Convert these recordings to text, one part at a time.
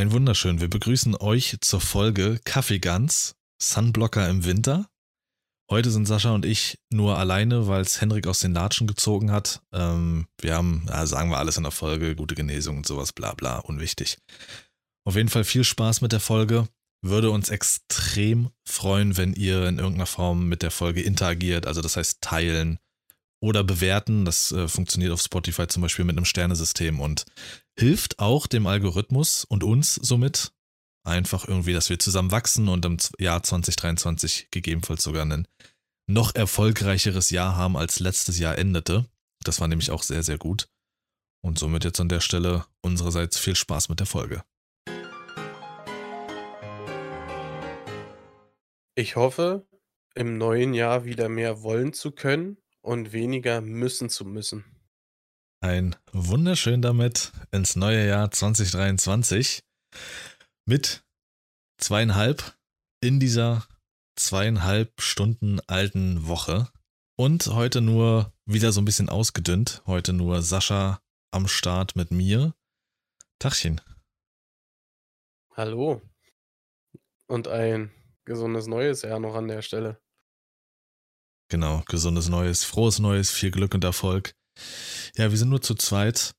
Ein wunderschön. Wir begrüßen euch zur Folge Kaffeegans, Sunblocker im Winter. Heute sind Sascha und ich nur alleine, weil es Henrik aus den Latschen gezogen hat. Ähm, wir haben, ja, sagen wir alles in der Folge, gute Genesung und sowas, bla bla, unwichtig. Auf jeden Fall viel Spaß mit der Folge. Würde uns extrem freuen, wenn ihr in irgendeiner Form mit der Folge interagiert, also das heißt teilen oder bewerten. Das äh, funktioniert auf Spotify zum Beispiel mit einem Sternesystem und hilft auch dem Algorithmus und uns somit einfach irgendwie, dass wir zusammen wachsen und im Jahr 2023 gegebenenfalls sogar ein noch erfolgreicheres Jahr haben, als letztes Jahr endete. Das war nämlich auch sehr, sehr gut. Und somit jetzt an der Stelle unsererseits viel Spaß mit der Folge. Ich hoffe, im neuen Jahr wieder mehr wollen zu können und weniger müssen zu müssen. Ein wunderschön damit ins neue Jahr 2023 mit zweieinhalb in dieser zweieinhalb Stunden alten Woche. Und heute nur wieder so ein bisschen ausgedünnt. Heute nur Sascha am Start mit mir. Tachchen. Hallo. Und ein gesundes neues Jahr noch an der Stelle. Genau, gesundes Neues, frohes Neues, viel Glück und Erfolg. Ja, wir sind nur zu zweit.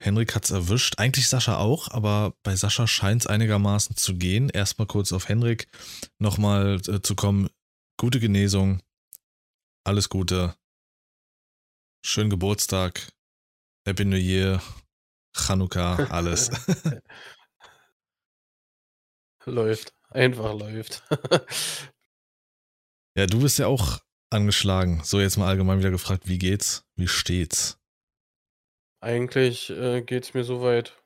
Henrik hat's erwischt. Eigentlich Sascha auch, aber bei Sascha scheint es einigermaßen zu gehen. Erstmal kurz auf Henrik nochmal äh, zu kommen. Gute Genesung. Alles Gute. Schönen Geburtstag. Happy New Year. Chanukka, alles. läuft. Einfach läuft. ja, du bist ja auch angeschlagen. So, jetzt mal allgemein wieder gefragt, wie geht's? Wie steht's? Eigentlich äh, geht's mir soweit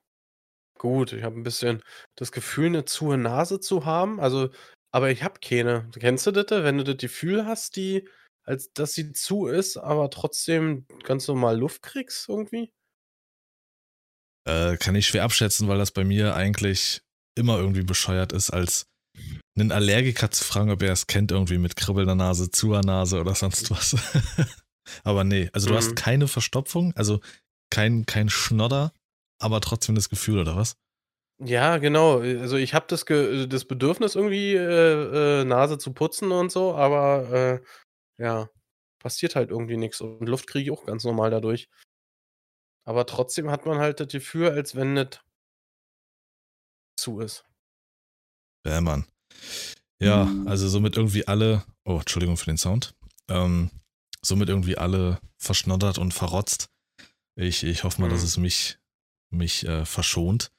gut. Ich habe ein bisschen das Gefühl, eine zu Nase zu haben. Also, aber ich habe keine. Kennst du das, wenn du das Gefühl hast, die, als dass sie zu ist, aber trotzdem ganz normal Luft kriegst irgendwie? Äh, kann ich schwer abschätzen, weil das bei mir eigentlich immer irgendwie bescheuert ist, als einen Allergiker zu fragen, ob er es kennt, irgendwie mit kribbelnder Nase, zuer Nase oder sonst was. aber nee, also du mhm. hast keine Verstopfung, also kein, kein Schnodder, aber trotzdem das Gefühl, oder was? Ja, genau. Also ich habe das, das Bedürfnis irgendwie äh, äh, Nase zu putzen und so, aber äh, ja, passiert halt irgendwie nichts und Luft kriege ich auch ganz normal dadurch. Aber trotzdem hat man halt das Gefühl, als wenn das zu ist. Ja, Mann. Ja, also somit irgendwie alle, oh, Entschuldigung für den Sound, ähm, somit irgendwie alle verschnoddert und verrotzt. Ich, ich hoffe mal, mhm. dass es mich, mich äh, verschont.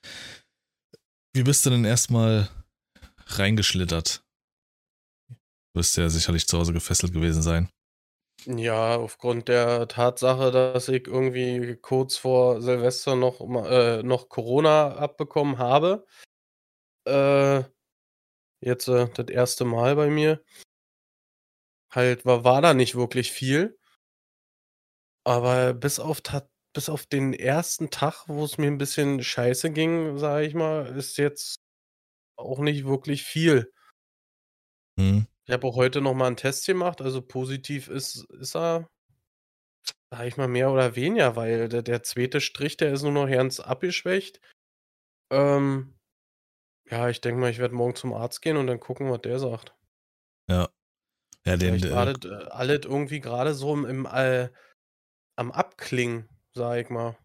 Wie bist du denn erstmal reingeschlittert? Du wirst ja sicherlich zu Hause gefesselt gewesen sein. Ja, aufgrund der Tatsache, dass ich irgendwie kurz vor Silvester noch, äh, noch Corona abbekommen habe. Äh, Jetzt, äh, das erste Mal bei mir. Halt war war da nicht wirklich viel. Aber bis auf bis auf den ersten Tag, wo es mir ein bisschen scheiße ging, sage ich mal, ist jetzt auch nicht wirklich viel. Mhm. Ich habe auch heute noch mal 'n Test gemacht, also positiv ist ist er, sage ich mal, mehr oder weniger, weil der der 2. Strich, der ist nur noch ganz abgeschwächt. Ähm ja, ich denke mal, ich werde morgen zum Arzt gehen und dann gucken, was der sagt. Ja. Ja, den, Vielleicht war äh äh, alles irgendwie gerade so im im äh, am Abklingen, sage ich mal.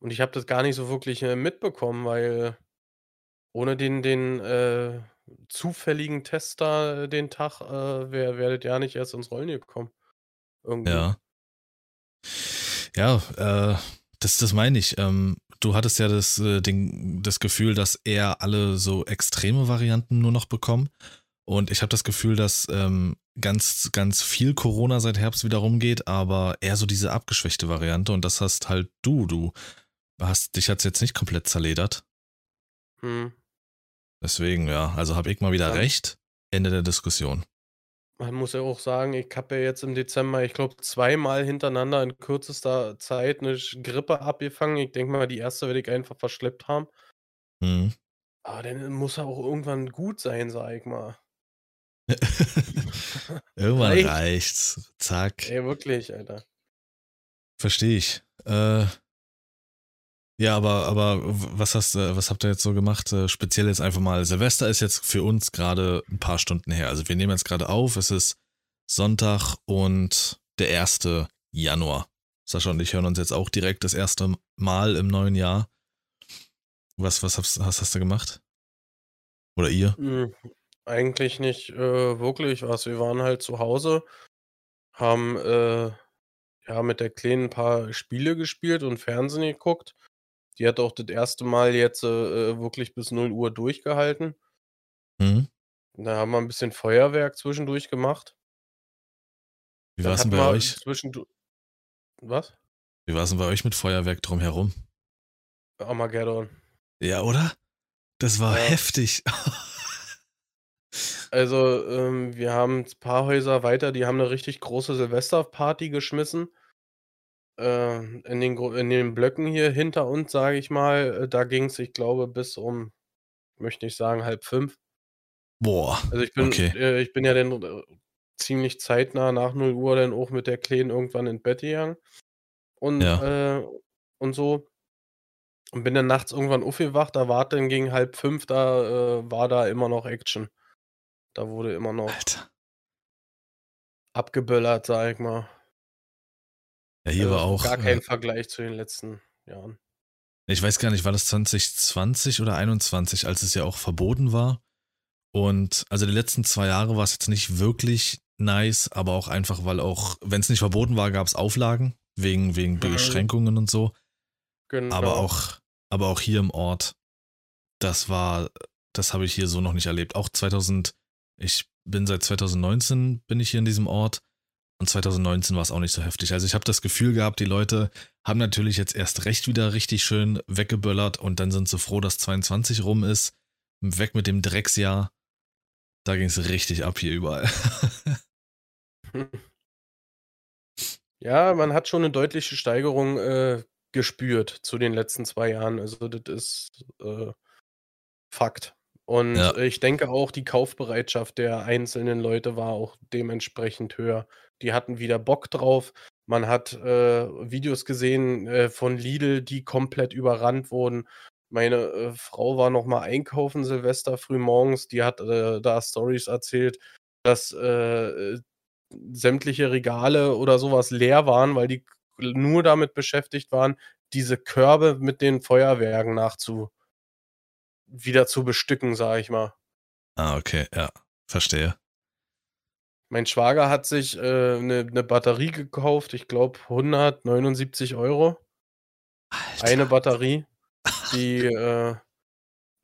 Und ich habe das gar nicht so wirklich, äh, mitbekommen, weil ohne den den, äh, zufälligen Test da den Tag, äh, wäre das ja nicht erst ins Rollen gekommen, irgendwie. Ja. Ja, äh, das das meine ich. Ähm, du hattest ja das, äh, den, das Gefühl, dass eher alle so extreme Varianten nur noch bekommen. Und ich habe das Gefühl, dass ähm, ganz, ganz viel Corona seit Herbst wieder rumgeht, aber eher so diese abgeschwächte Variante. Und das hast halt du. Du hast dich jetzt nicht komplett zerledert. Hm. Deswegen, ja, also habe ich mal wieder ja. recht. Ende der Diskussion. Man muss ja auch sagen, ich habe ja jetzt im Dezember, ich glaube, zweimal hintereinander in kürzester Zeit eine Grippe abgefangen. Ich denke mal, die erste werde ich einfach verschleppt haben. Mhm. Aber dann muss er auch irgendwann gut sein, sag ich mal. Irgendwann Reicht. reicht's. Zack. Ey, wirklich, Alter. Verstehe ich. Äh, Ja, aber, aber was hast was habt ihr jetzt so gemacht? Äh, speziell jetzt einfach mal, Silvester ist jetzt für uns gerade ein paar Stunden her. Also wir nehmen jetzt gerade auf, es ist Sonntag und der 1. Januar. Sascha und ich hören uns jetzt auch direkt das erste Mal im neuen Jahr. Was, was hast, hast, hast du gemacht? Oder ihr? Hm, eigentlich nicht äh, wirklich was. Wir waren halt zu Hause, haben äh, ja mit der Kleinen ein paar Spiele gespielt und Fernsehen geguckt. Die hat auch das erste Mal jetzt äh, äh wirklich bis 0 Uhr durchgehalten. Mhm. Da haben wir ein bisschen Feuerwerk zwischendurch gemacht. Wie war es denn bei euch? Zwischendurch. Was? Wie war es denn bei euch mit Feuerwerk drumherum? Armageddon. Ja, oder? Das war Ja. heftig. Also, ähm, wir haben ein paar Häuser weiter, die haben eine richtig große Silvesterparty geschmissen. Äh, in den in den Blöcken hier hinter uns, sage ich mal, äh, da ging's, ich glaube, bis um, möchte nicht sagen, halb fünf. Boah. Also, ich bin Okay. äh, ich bin ja dann, äh, ziemlich zeitnah nach 0:00 dann auch mit der Kleinen irgendwann in Bett gegangen und, Ja. äh und so. Und bin dann nachts irgendwann aufgewacht, da war dann gegen halb fünf, da, war da immer noch Action. Da wurde immer noch Alter. abgeböllert, sage ich mal. Ja, hier war Also, auch. gar kein Äh, Vergleich zu den letzten Jahren. ich weiß gar nicht, war das 2020 oder 21, als es ja auch verboten war? Und also die letzten zwei Jahre war es jetzt nicht wirklich nice, aber auch einfach, weil auch, wenn es nicht verboten war, gab es Auflagen wegen, wegen Mhm. Beschränkungen und so. Genau. Aber auch, aber auch hier im Ort, das war, das habe ich hier so noch nicht erlebt. Auch 2000, ich bin seit 2019 bin ich hier in diesem Ort und 2019 war es auch nicht so heftig. Also ich habe das Gefühl gehabt, die Leute haben natürlich jetzt erst recht wieder richtig schön weggeböllert und dann sind sie froh, dass 22 rum ist. Weg mit dem Drecksjahr. Da ging es richtig ab hier überall. Ja, man hat schon 'ne deutliche Steigerung, äh, gespürt zu den letzten 2 Jahren. Also, das ist, äh, Fakt. Und, Ja. ich denke auch, die Kaufbereitschaft der einzelnen Leute war auch dementsprechend höher. Die hatten wieder Bock drauf. Man hat, äh, Videos gesehen, äh, von Lidl, die komplett überrannt wurden. Meine, äh, Frau war noch mal einkaufen Silvester frühmorgens, die hat, äh, da Storys erzählt, dass, äh, sämtliche Regale oder so was leer waren, weil die nur damit beschäftigt waren, diese Körbe mit den Feuerwerken nachzu wieder zu bestücken, sage ich mal. Ah, okay, ja, verstehe. Mein Schwager hat sich, äh, 'ne 'ne Batterie gekauft, ich glaube 179 €. Eine Alter. Batterie, die, äh,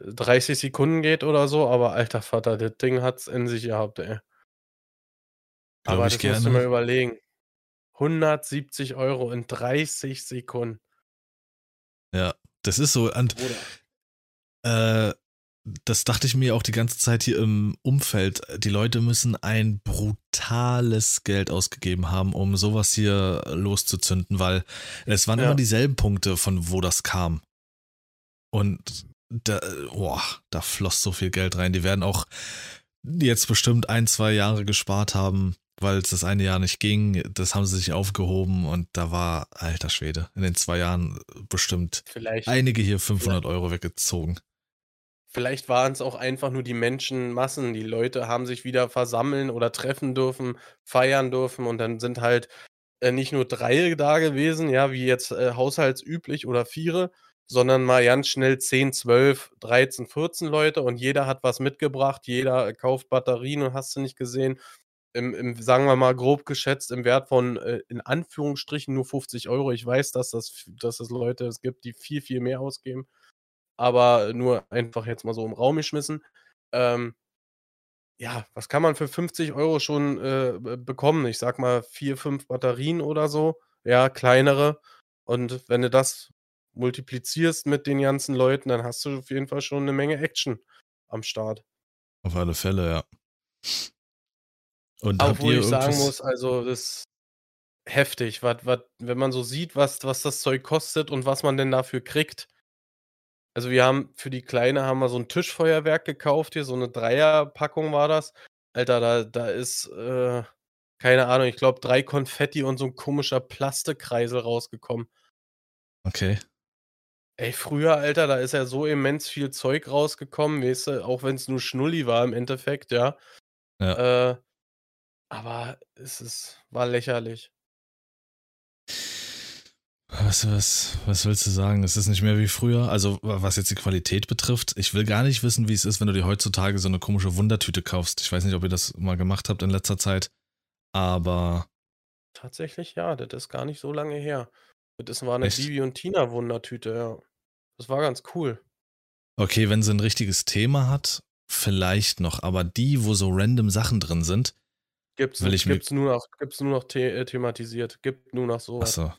30 Sekunden geht oder so, aber alter Vater, das Ding hat's in sich gehabt, ey. Glaube Aber ich das musst du mal gerne. überlegen. 170 € in 30 Sekunden. Ja, das ist so und. Äh, das dachte ich mir auch die ganze Zeit hier im Umfeld. Die Leute müssen ein brutales Geld ausgegeben haben, um sowas hier loszuzünden, weil es waren Ja. immer dieselben Punkte, von wo das kam. Und da, boah, da floss so viel Geld rein. Die werden auch jetzt bestimmt ein, zwei Jahre gespart haben, weil es das eine Jahr nicht ging. Das haben sie sich aufgehoben und da war, alter Schwede, in den zwei Jahren bestimmt Vielleicht einige hier 500 Euro weggezogen. Vielleicht waren's auch einfach nur die Menschenmassen. Die Leute haben sich wieder versammeln oder treffen dürfen, feiern dürfen und dann sind halt, äh, nicht nur 3 da gewesen, ja, wie jetzt, äh, haushaltsüblich oder 4, sondern mal ganz schnell 10, 12, 13, 14 Leute und jeder hat was mitgebracht. Jeder kauft Batterien und hast du nicht gesehen. Im im sagen wir mal, grob geschätzt im Wert von, äh, in Anführungsstrichen nur 50 €. Ich weiß, dass das dass es Leute es gibt, die viel, viel mehr ausgeben, aber nur einfach jetzt mal so im Raum geschmissen. Ähm ja, was kann man für 50 € schon, äh, be bekommen? Ich sage mal 4, 5 Batterien oder so, ja, kleinere. Und wenn du das multiplizierst mit den ganzen Leuten, dann hast du auf jeden Fall schon 'ne Menge Action am Start. Auf alle Fälle, ja. Und ihr ich sagen muss, also das heftig, was was wenn man so sieht, was was das Zeug kostet und was man denn dafür kriegt. Also, wir haben für die Kleine haben wir so 'n Tischfeuerwerk gekauft hier, so 'ne Dreierpackung war das. Alter, da da ist, äh, keine Ahnung, ich glaube 3 Konfetti und so 'n komischer Plastikkreisel rausgekommen. Okay. Ey, früher, Alter, da ist ja so immens viel Zeug rausgekommen, weißt du, auch wenn's nur Schnulli war im Endeffekt, ja. Ja. Äh, aber es ist war lächerlich. Was was was willst du sagen? Es ist nicht mehr wie früher. Also, wa was jetzt die Qualität betrifft, ich will gar nicht wissen, wie es ist, wenn du dir heutzutage so 'ne komische Wundertüte kaufst. Ich weiß nicht, ob ihr das mal gemacht habt in letzter Zeit, aber Tatsächlich ja, das ist gar nicht so lange her. Das war 'ne Echt? Bibi und Tina Wundertüte, ja. Das war ganz cool. Okay, wenn sie 'n richtiges Thema hat, vielleicht noch, aber die, wo so random Sachen drin sind, Gibt's will ich mir gibt's nur noch gibt's nur noch the äh, thematisiert. Gibt nur noch so Ach was. so,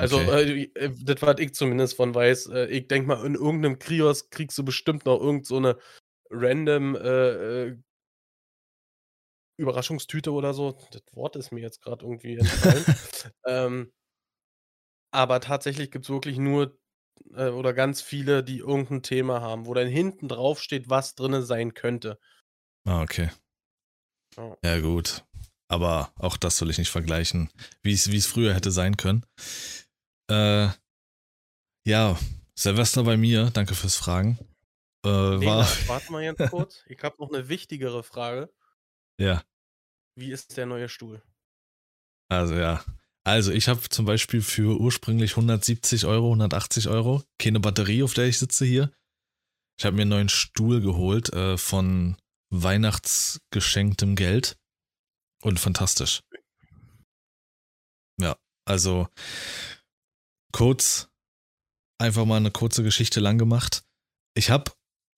Also, okay. äh, äh, das, was ich zumindest von weiß. Äh, ich denke mal, in irgend 'nem Kiosk kriegst du bestimmt noch irgend so random, äh, äh Überraschungstüte oder so. Das Wort ist mir jetzt grad irgendwie entfallen. Ähm aber tatsächlich gibt's wirklich nur äh, oder ganz viele, die irgend 'n Thema haben, wo dann hinten drauf steht, was drinnen sein könnte. Ah, okay. Ja. Ja gut, aber auch das will ich nicht vergleichen, wie's wie's früher hätte sein können. Äh, ja, Silvester bei mir, danke fürs Fragen, äh, war warte mal ganz kurz. Ich habe noch 'ne wichtigere Frage. Ja. Wie ist der neue Stuhl? Also, ja. Also, ich habe zum Beispiel für ursprünglich 170 €, 180 € keine Batterie, auf der ich sitze hier. Ich habe mir 'n neuen Stuhl geholt, äh, von weihnachtsgeschenktem Geld und fantastisch. Ja, also kurz einfach mal 'ne kurze Geschichte lang gemacht. Ich habe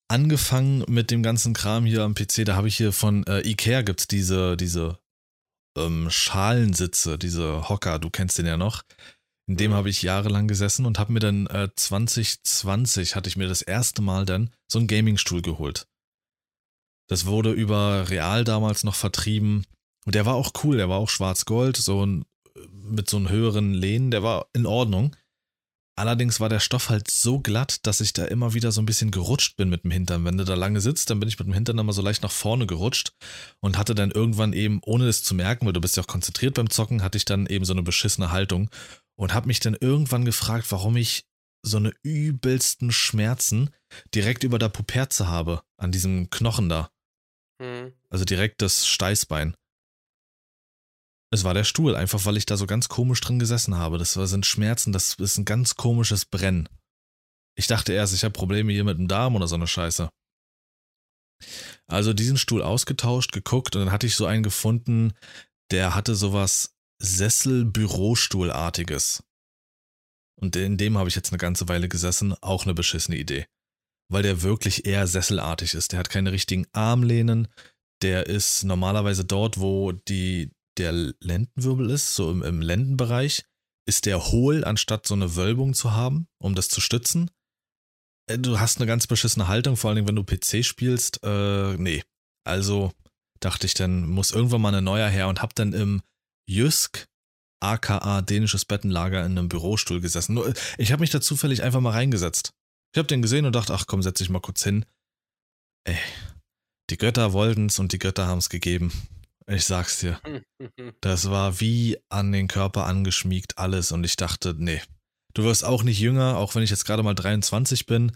angefangen mit dem ganzen Kram hier am PC, da habe ich hier von, äh, IKEA gibt's diese diese, ähm, Schalensitze, diese Hocker, du kennst den ja noch. In dem habe ich jahrelang gesessen und habe mir dann, äh, 2020 hatte ich mir das 1. Mal dann so 'n Gamingstuhl geholt. Das wurde über Real damals noch vertrieben und der war auch cool, der war auch schwarz-gold, so 'n mit so 'n höheren Lehnen, der war in Ordnung. Allerdings war der Stoff halt so glatt, dass ich da immer wieder so 'n bisschen gerutscht bin mit'm Hintern. Wenn du da lange sitzt, dann bin ich mit'm Hintern immer so leicht nach vorne gerutscht und hatte dann irgendwann eben, ohne es zu merken, weil du bist ja auch konzentriert beim Zocken, hatte ich dann eben so 'ne beschissene Haltung und habe mich dann irgendwann gefragt, warum ich so 'ne übelsten Schmerzen direkt über der Poperze habe, an diesem Knochen da. Mhm. Also, direkt das Steißbein. Es war der Stuhl, einfach weil ich da so ganz komisch drin gesessen habe. Das sind Schmerzen, das ist 'n ganz komisches Brennen. Ich dachte erst, ich habe Probleme hier mit'm Darm oder so 'ne Scheiße. Also, diesen Stuhl ausgetauscht, geguckt und dann hatte ich so einen gefunden, der hatte so was Sessel-Bürostuhl-artiges. Und in dem habe ich jetzt 'ne ganze Weile gesessen, auch 'ne beschissene Idee, weil der wirklich eher sesselartig ist. Der hat keine richtigen Armlehnen. Der ist normalerweise dort, wo die der Lendenwirbel ist, so im im Lendenbereich, ist der hohl, anstatt so 'ne Wölbung zu haben, um das zu stützen. Äh, du hast 'ne ganz beschissene Haltung, vor allen Dingen, wenn du PC spielst. Äh, ne. Also, dachte ich dann, muss irgendwann mal 'ne neuer her und habe dann im Jysk, aka dänisches Bettenlager, in 'nem Bürostuhl gesessen. Nur, ich habe mich da zufällig einfach mal reingesetzt. Ich habe den gesehen und dachte: „Ach komm, setz dich mal kurz hin.“ Ey, die Götter wollten's und die Götter haben's gegeben. Ich sage es dir. Das war wie an den Körper angeschmiegt alles und ich dachte: „Ne, du wirst auch nicht jünger“, auch wenn ich jetzt grade mal 23 bin,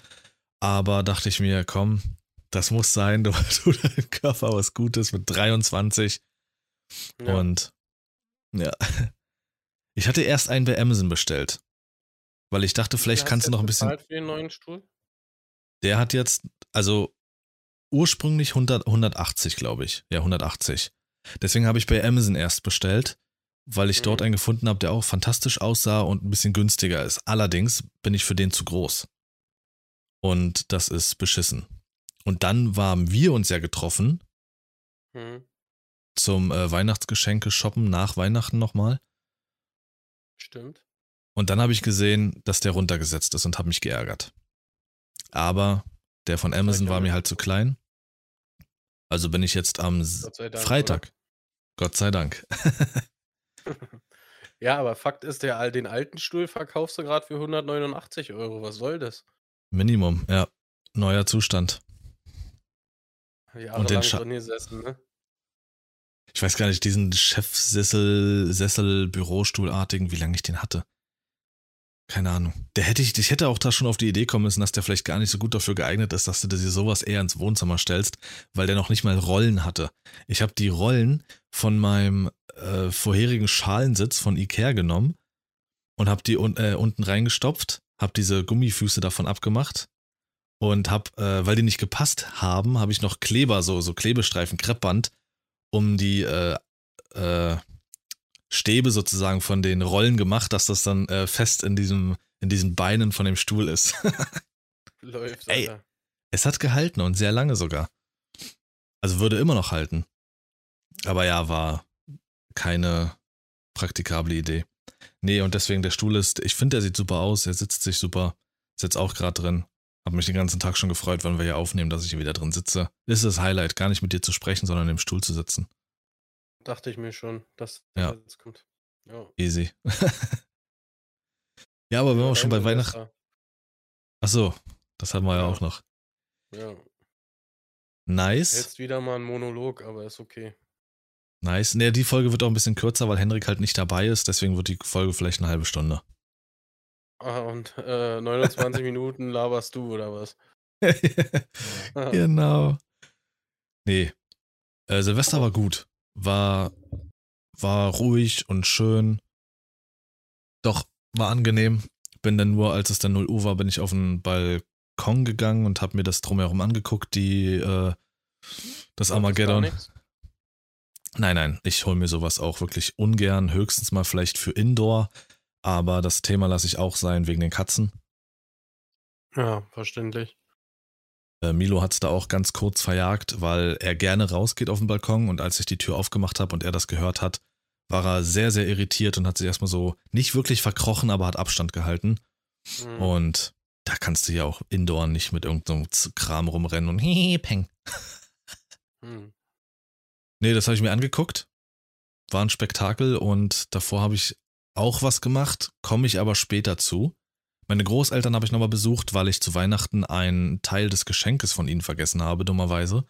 aber dachte ich mir: „Komm, das muss sein, du tut deinem Körper was Gutes mit 23.“ Ja. Und ja. Ich hatte erst einen bei Amazon bestellt, weil ich dachte, vielleicht hast kannst du noch jetzt 'n bisschen für den neuen Stuhl? Der hat jetzt also ursprünglich hundert 180, glaube ich. Ja, 180. Deswegen habe ich bei Amazon erst bestellt, weil ich dort Mhm. einen gefunden habe, der auch fantastisch aussah und 'n bisschen günstiger ist. Allerdings bin ich für den zu groß. Und das ist beschissen. Und dann w haben wir uns ja getroffen Mhm. zum, äh, Weihnachtsgeschenke shoppen nach Weihnachten noch mal. Stimmt. Und dann habe ich gesehen, dass der runtergesetzt ist und habe mich geärgert. Aber der von Amazon war mir halt zu klein. Also, bin ich jetzt am? Freitag Gott sei Dank. Ja, aber Fakt ist, der den alten Stuhl verkaufst du grad für 189 €. Was soll das? Minimum, ja. Neuer Zustand. Und den Scha drin gesessen, ne? Ich weiß gar nicht, diesen Chefsessel Sessel Bürostuhlartigen, wie lange ich den hatte. Keine Ahnung. Der hätte ich, ich hätte auch da schon auf die Idee kommen müssen, dass der vielleicht gar nicht so gut dafür geeignet ist, dass du dir sowas eher ins Wohnzimmer stellst, weil der noch nicht mal Rollen hatte. Ich habe die Rollen von meinem äh, vorherigen Schalensitz von Ikea genommen und habe die un äh, unten reingestopft, habe diese Gummifüße davon abgemacht und habe, äh, weil die nicht gepasst haben, habe ich noch Kleber, so, so Klebestreifen, Kreppband, um die äh, äh, Stäbe sozusagen von den Rollen gemacht, dass das dann äh, fest in diesem, in diesen Beinen von dem Stuhl ist. Läuft, Ey. Alter. es hat gehalten und sehr lange sogar. Also würde immer noch halten. Aber ja, war keine praktikable Idee. Nee, und deswegen der Stuhl ist, ich finde, der sieht super aus, er sitzt sich super, ist jetzt auch gerade drin. Hab mich den ganzen Tag schon gefreut, wenn wir hier aufnehmen, dass ich hier wieder drin sitze. Ist das Highlight, gar nicht mit dir zu sprechen, sondern im Stuhl zu sitzen. Dachte ich mir schon, dass Ja. das jetzt kommt. Ja. Easy. ja, aber wenn wir schon bei Weihnachten. Ach so, das haben wir ja Ja. auch noch. Ja. Nice. Jetzt wieder mal ein Monolog, aber ist okay. Nice. Nee, die Folge wird auch ein bisschen kürzer, weil Henrik halt nicht dabei ist, deswegen wird die Folge vielleicht eine halbe Stunde. Ah, und äh, 29 Minuten laberst du, oder was? Ah, genau. Nee. Äh, Silvester war gut. War, war ruhig und schön. Doch, war angenehm. Bin dann nur, als es dann 0 Uhr war, bin ich auf den Balkon gegangen und habe mir das drumherum angeguckt, die, äh, das Armageddon. Nein, nein, ich hole mir sowas auch wirklich ungern. Höchstens mal vielleicht für Indoor. Aber das Thema lasse ich auch sein wegen den Katzen. Ja, verständlich. Äh, Milo hat es da auch ganz kurz verjagt, weil er gerne rausgeht auf den Balkon und als ich die Tür aufgemacht habe und er das gehört hat, war er sehr, sehr irritiert und hat sich erstmal so nicht wirklich verkrochen, aber hat Abstand gehalten. Hm. Und da kannst du ja auch indoor nicht mit irgendeinem Kram rumrennen und hehe, peng. Hm. Nee, das habe ich mir angeguckt. War ein Spektakel und davor habe ich auch was gemacht, komme ich aber später zu. Meine Großeltern habe ich nochmal besucht, weil ich zu Weihnachten einen Teil des Geschenkes von ihnen vergessen habe, dummerweise.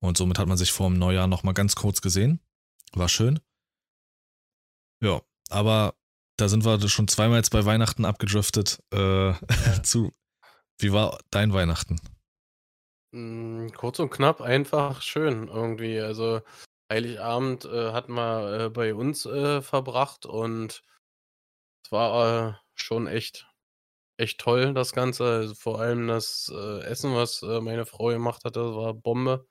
Und somit hat man sich vor dem Neujahr nochmal ganz kurz gesehen. War schön. Ja, aber da sind wir schon zweimal jetzt bei Weihnachten abgedriftet. Äh, zu. Wie war dein Weihnachten? Hm, kurz und knapp, einfach schön irgendwie. Also, Heiligabend, äh, hatten wir, äh, bei uns, äh, verbracht und es war, äh, schon echt echt toll, das Ganze. Also, vor allem das, äh, Essen, was, äh, meine Frau gemacht hatte, war Bombe.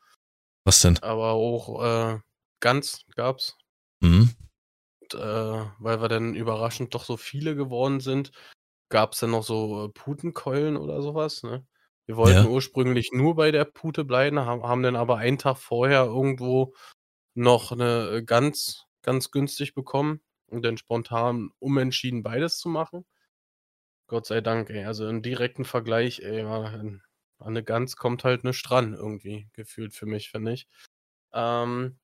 Was denn? Aber auch, äh, Gans gab's. Mhm. Und, äh, weil wir dann überraschend doch so viele geworden sind, gab's dann noch so, äh, Putenkeulen oder so was, ne? Wir wollten Ja. ursprünglich nur bei der Pute bleiben, haben haben dann aber einen Tag vorher irgendwo noch 'ne, äh, Gans ganz günstig bekommen und dann spontan umentschieden, beides zu machen. Gott sei Dank, ey. Also, im direkten Vergleich, ey, an an 'ne Gans kommt halt nischt ran irgendwie gefühlt für mich, finde ich. Ähm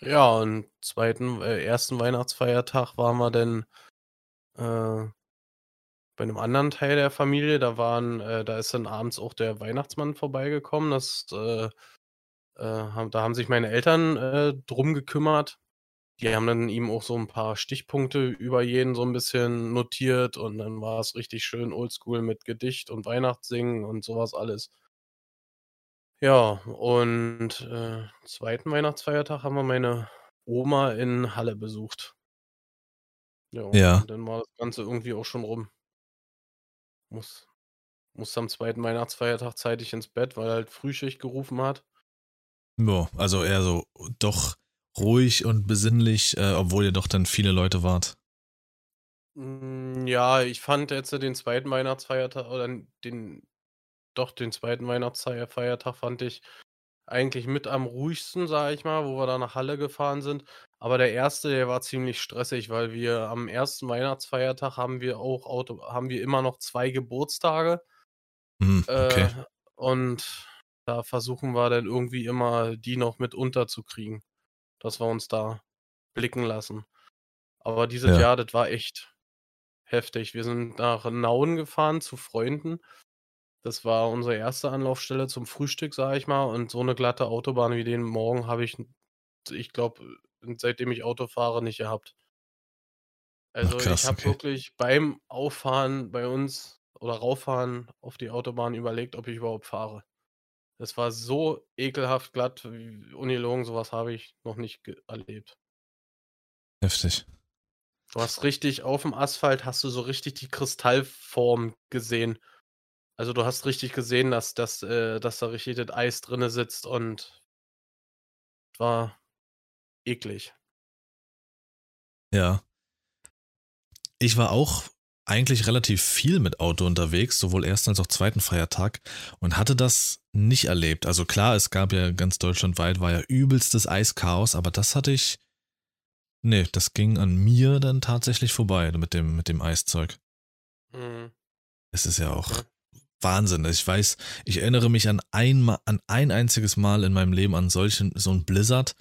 ja, und zweiten äh, ersten Weihnachtsfeiertag waren wir dann, äh bei 'nem anderen Teil der Familie. Da waren äh, da ist dann abends auch der Weihnachtsmann vorbeigekommen. Das, äh, äh, da haben sich meine Eltern, äh, drum gekümmert. Die haben dann ihm auch so 'n paar Stichpunkte über jeden so 'n bisschen notiert und dann war es richtig schön oldschool mit Gedicht und Weihnachtssingen und so was alles. Ja, und, äh, zweiten Weihnachtsfeiertag haben wir meine Oma in Halle besucht. Ja, Ja. und dann war das Ganze irgendwie auch schon rum. Muss musste am zweiten Weihnachtsfeiertag zeitig ins Bett, weil halt Frühschicht gerufen hat. Ja, also eher so doch ruhig und besinnlich, äh, obwohl ihr doch dann viele Leute wart. Hm, ja, ich fand jetzt den zweiten Weihnachtsfeiertag oder den doch, den zweiten Weihnachtsfeier Feiertag fand ich eigentlich mit am ruhigsten, sage ich mal, wo wir da nach Halle gefahren sind. Aber der erste, der war ziemlich stressig, weil wir am ersten Weihnachtsfeiertag haben wir auch Auto haben wir immer noch 2 Geburtstage. Mhm, okay. Äh, und da versuchen wir dann irgendwie immer, die noch mit unterzukriegen, dass wir uns da blicken lassen. Aber dieses Ja. Jahr, das war echt heftig. Wir sind nach Nauen gefahren zu Freunden. Das war unsere erste Anlaufstelle zum Frühstück, sage ich mal, und so 'ne glatte Autobahn wie den Morgen habe ich, ich glaube, seitdem ich Auto fahre, nicht gehabt. Also, krass, ich habe okay. wirklich beim Auffahren bei uns oder Rauffahren auf die Autobahn überlegt, ob ich überhaupt fahre. Es war so ekelhaft glatt, ungelogen, so was habe ich noch nicht erlebt. Heftig. Du hast richtig aufm Asphalt hast du so richtig die Kristallform gesehen. Also, du hast richtig gesehen, dass dass äh, dass da richtig das Eis drinne sitzt und war eklig. Ja. Ich war auch eigentlich relativ viel mit Auto unterwegs, sowohl ersten als auch zweiten Feiertag und hatte das nicht erlebt. Also klar, es gab ja ganz deutschlandweit war ja übelstes Eischaos, aber das hatte ich ne, das ging an mir dann tatsächlich vorbei mit dem mit dem Eiszeug. Mhm. Es ist ja auch. Wahnsinn. Ich weiß ich erinnere mich an ein an ein einziges Mal in meinem Leben an solchen so 'n Blizzard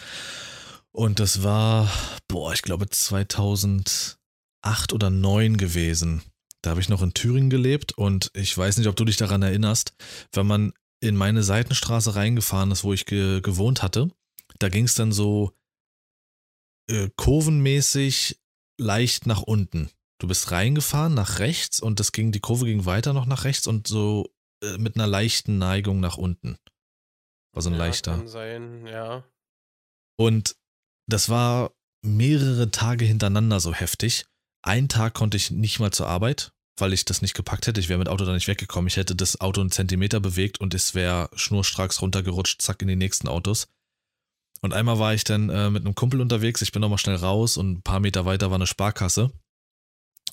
und das war, boah, ich glaube 2008 oder 9 gewesen. Da habe ich noch in Thüringen gelebt und ich weiß nicht, ob du dich daran erinnerst, wenn man in meine Seitenstraße reingefahren ist, wo ich ge gewohnt hatte, da ging's dann so äh, kurvenmäßig leicht nach unten. Du bist reingefahren nach rechts und das ging die Kurve ging weiter noch nach rechts und so, äh, mit 'ner leichten Neigung nach unten. War so 'n Ja, leichter kann sein, ja. Und das war mehrere Tage hintereinander so heftig. Einen Tag konnte ich nicht mal zur Arbeit, weil ich das nicht gepackt hätte. Ich wäre mit Auto da nicht weggekommen. Ich hätte das Auto 'n Zentimeter bewegt und es wäre schnurstracks runtergerutscht, zack, in die nächsten Autos. Und einmal war ich dann, äh, mit 'nem Kumpel unterwegs. Ich bin noch mal schnell raus und 'n paar Meter weiter war 'ne Sparkasse.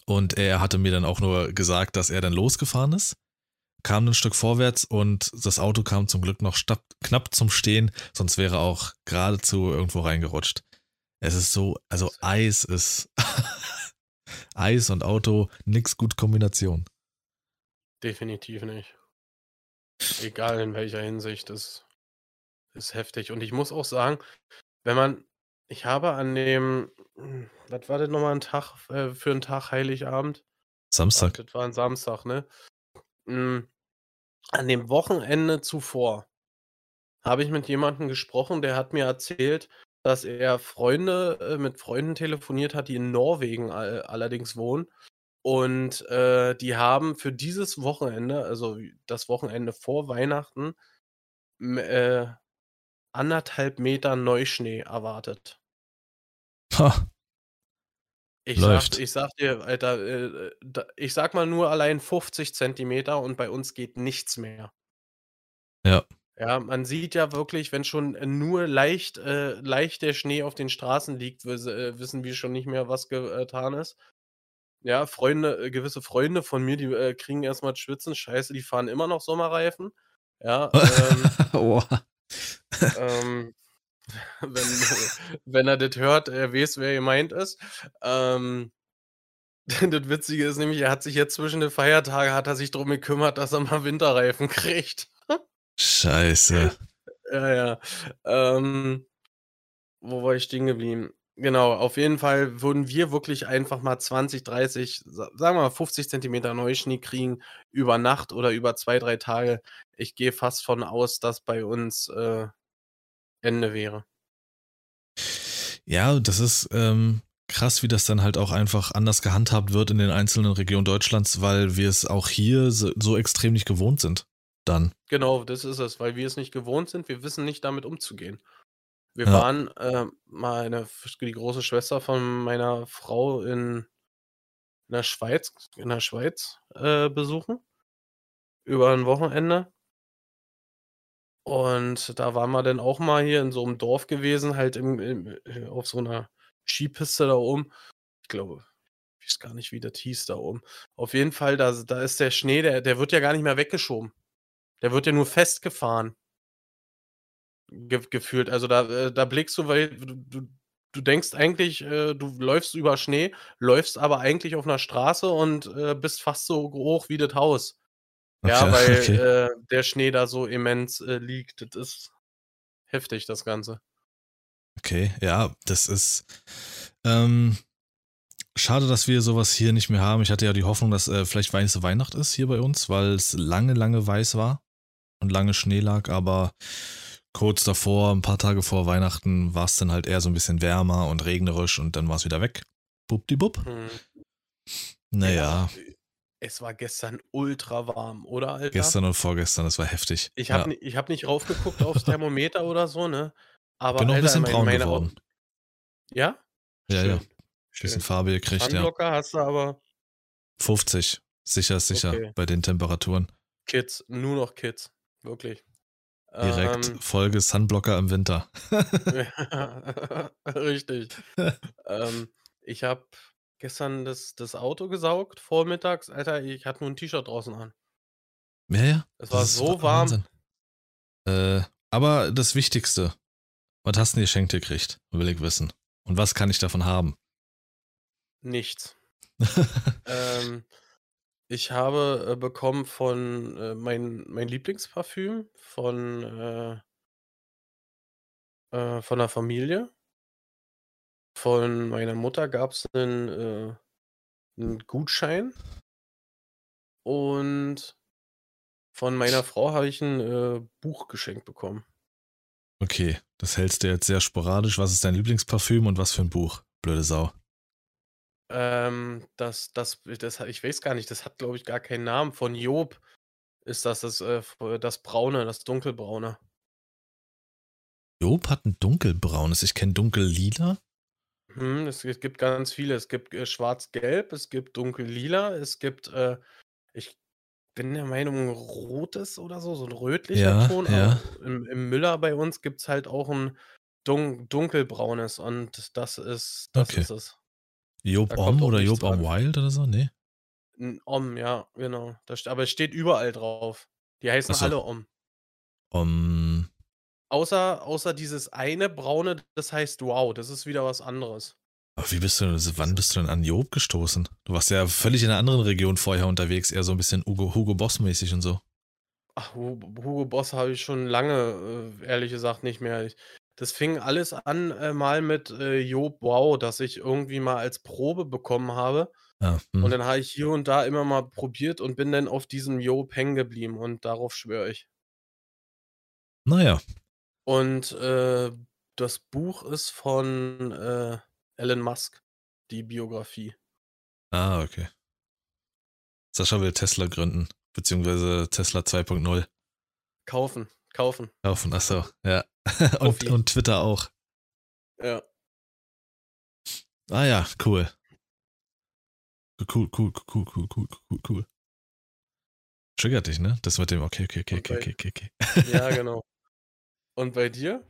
Und er hatte mir dann auch nur gesagt, dass er dann losgefahren ist, kam 'nen Stück vorwärts und das Auto kam zum Glück noch knapp zum Stehen, sonst wäre auch geradezu irgendwo reingerutscht. Es ist so also Eis ist Eis und Auto, nix gut Kombination. Definitiv nicht. Egal in welcher Hinsicht, das ist heftig. Und ich muss auch sagen, wenn man ich habe an dem was war denn noch mal 'n Tag äh, für 'n Tag Heiligabend? Samstag. das war 'n Samstag, ne? Hm, an dem Wochenende zuvor habe ich mit jemandem gesprochen, der hat mir erzählt, dass er Freunde äh, mit Freunden telefoniert hat, die in Norwegen all allerdings wohnen. Und, äh, die haben für dieses Wochenende, also das Wochenende vor Weihnachten, äh, 1 1/2 Meter Neuschnee erwartet. Ha. Ich sage Läuft. ich sage dir, Alter, äh, äh, ich sage mal nur allein 50 Zentimeter und bei uns geht nichts mehr. Ja. Ja, man sieht ja wirklich, wenn schon nur leicht äh, leicht der Schnee auf den Straßen liegt, äh, wissen wir schon nicht mehr, was getan ist. Ja, Freunde äh, gewisse Freunde von mir, die, äh, kriegen erst mal ins Schwitzen. Scheiße, die fahren immer noch Sommerreifen. Ja, ähm Oha. ähm, wenn wenn er das hört, er weiß, wer gemeint ist. Ähm, das Witzige ist nämlich, er hat sich jetzt zwischen den Feiertagen hat er sich drum gekümmert, dass er mal Winterreifen kriegt. Scheiße. Ja, ja. Ähm, wo war ich stehen geblieben? Genau, auf jeden Fall würden wir wirklich einfach mal 20, 30, sa sagen wir mal 50 Zentimeter Neuschnee kriegen über Nacht oder über 2, 3 Tage. Ich gehe fast von aus, dass bei uns, äh, Ende wäre. Ja, das ist, ähm, krass, wie das dann halt auch einfach anders gehandhabt wird in den einzelnen Regionen Deutschlands, weil wir es auch hier s so extrem nicht gewohnt sind dann. Genau, das ist es, weil wir es nicht gewohnt sind. Wir wissen nicht, damit umzugehen. Wir Ja. waren, ähm, meine die große Schwester von meiner Frau in in der Schweiz in der Schweiz, äh, besuchen über 'n Wochenende. Und da waren wir dann auch mal hier in so 'nem Dorf gewesen, halt im im äh, auf so 'ner Skipiste da oben. Ich glaube ich weiß gar nicht, wie das hieß da oben. Auf jeden Fall, da da ist der Schnee, der der wird ja gar nicht mehr weggeschoben. Der wird ja nur festgefahren. Ge gefühlt. Also, da äh, da blickst du, weil du du denkst eigentlich, äh, du läufst über Schnee, läufst aber eigentlich auf 'ner Straße und, äh, bist fast so hoch wie das Haus. Ja, Okay, weil, okay. äh, der Schnee da so immens, äh, liegt. Das ist heftig, das Ganze. Okay, ja, das ist, ähm, schade, dass wir so was hier nicht mehr haben. Ich hatte ja die Hoffnung, dass, äh, vielleicht weiße Weihnacht ist hier bei uns, weil's lange, lange weiß war und lange Schnee lag, aber kurz davor, 'n paar Tage vor Weihnachten, war's dann halt eher so 'n bisschen wärmer und regnerisch und dann war's wieder weg. Buppdiwupp. Mhm. Naja. Ja, es war gestern ultra warm, oder, Alter? Gestern und vorgestern, das war heftig. Ich Ja. habe ich habe nicht raufgeguckt aufs Thermometer oder so, ne? Aber Bin noch 'n Alter, bisschen braun geworden. Augen ja? Ja, ja. Schön, Bisschen schön. Farbe gekriegt, ja. Sunblocker hast du aber 50. Sicher sicher Okay. bei den Temperaturen. Kids, nur noch Kids, wirklich. Direkt Ähm, Folge Sunblocker im Winter. ja, richtig. Ähm, ich habe gestern das das Auto gesaugt vormittags. Alter, ich hatte nur 'n T-Shirt draußen an. Ja, ja. Es war so Wa warm. Äh, aber das Wichtigste, was hast du geschenkt gekriegt, will ich wissen. Und was kann ich davon haben? Nichts. Ähm, ich habe, äh, bekommen von, äh mein mein Lieblingsparfüm von, äh äh, von der Familie. Von meiner Mutter gab's 'nen, äh 'n Gutschein. Und von meiner Frau habe ich 'n, äh, Buch geschenkt bekommen. Okay, das hältst du jetzt sehr sporadisch. Was ist dein Lieblingsparfüm und was für 'n Buch? Blöde Sau. Ähm, das das das ich weiß gar nicht, das hat, glaube ich, gar keinen Namen. Von Job ist das das, äh, f das Braune, das Dunkelbraune. Job hat 'n dunkelbraunes. Ich kenne dunkellila. Mhm, es es gibt ganz viele. Es gibt, äh, schwarz-gelb, es gibt dunkellila, es gibt, äh ich bin der Meinung, rotes oder so, so 'n rötlicher Ja, Ton, ja. im im Müller bei uns gibt's halt auch 'n dun dunkelbraunes und das ist das Okay. ist es. Job auch oder Job dran. Wild oder so? Ne? 'N Homme, ja, genau. Da st aber es steht überall drauf. Die heißen so. alle Homme. Homme Außer außer dieses eine Braune, das heißt Wow, das ist wieder was anderes. Aber wie bist du denn Das wann bist du denn an Job gestoßen? Du warst ja völlig in 'ner anderen Region vorher unterwegs, eher so 'n bisschen Ugo Hugo Boss mäßig und so. Ach, Hu Hugo Boss habe ich schon lange, äh, ehrlich gesagt nicht mehr. Ich das fing alles an, äh, mal mit, äh, Job Wow, das ich irgendwie mal als Probe bekommen habe. Ja, Und mhm. dann habe ich hier und da immer mal probiert und bin dann auf diesem Job hängen geblieben und darauf schwöre ich. Na ja. Und, äh, das Buch ist von, äh, Elon Musk, die Biografie. Ah, okay. Sascha will Tesla gründen, beziehungsweise Tesla 2.0. Kaufen, kaufen. Kaufen, ach so, ja. Und und Twitter auch. Ja. Ah ja, cool. Cool, cool, cool, cool, cool, cool, cool. Triggert dich, ne? Das mit dem okay, okay, okay, okay, okay, okay, okay. ja, genau. Und bei dir?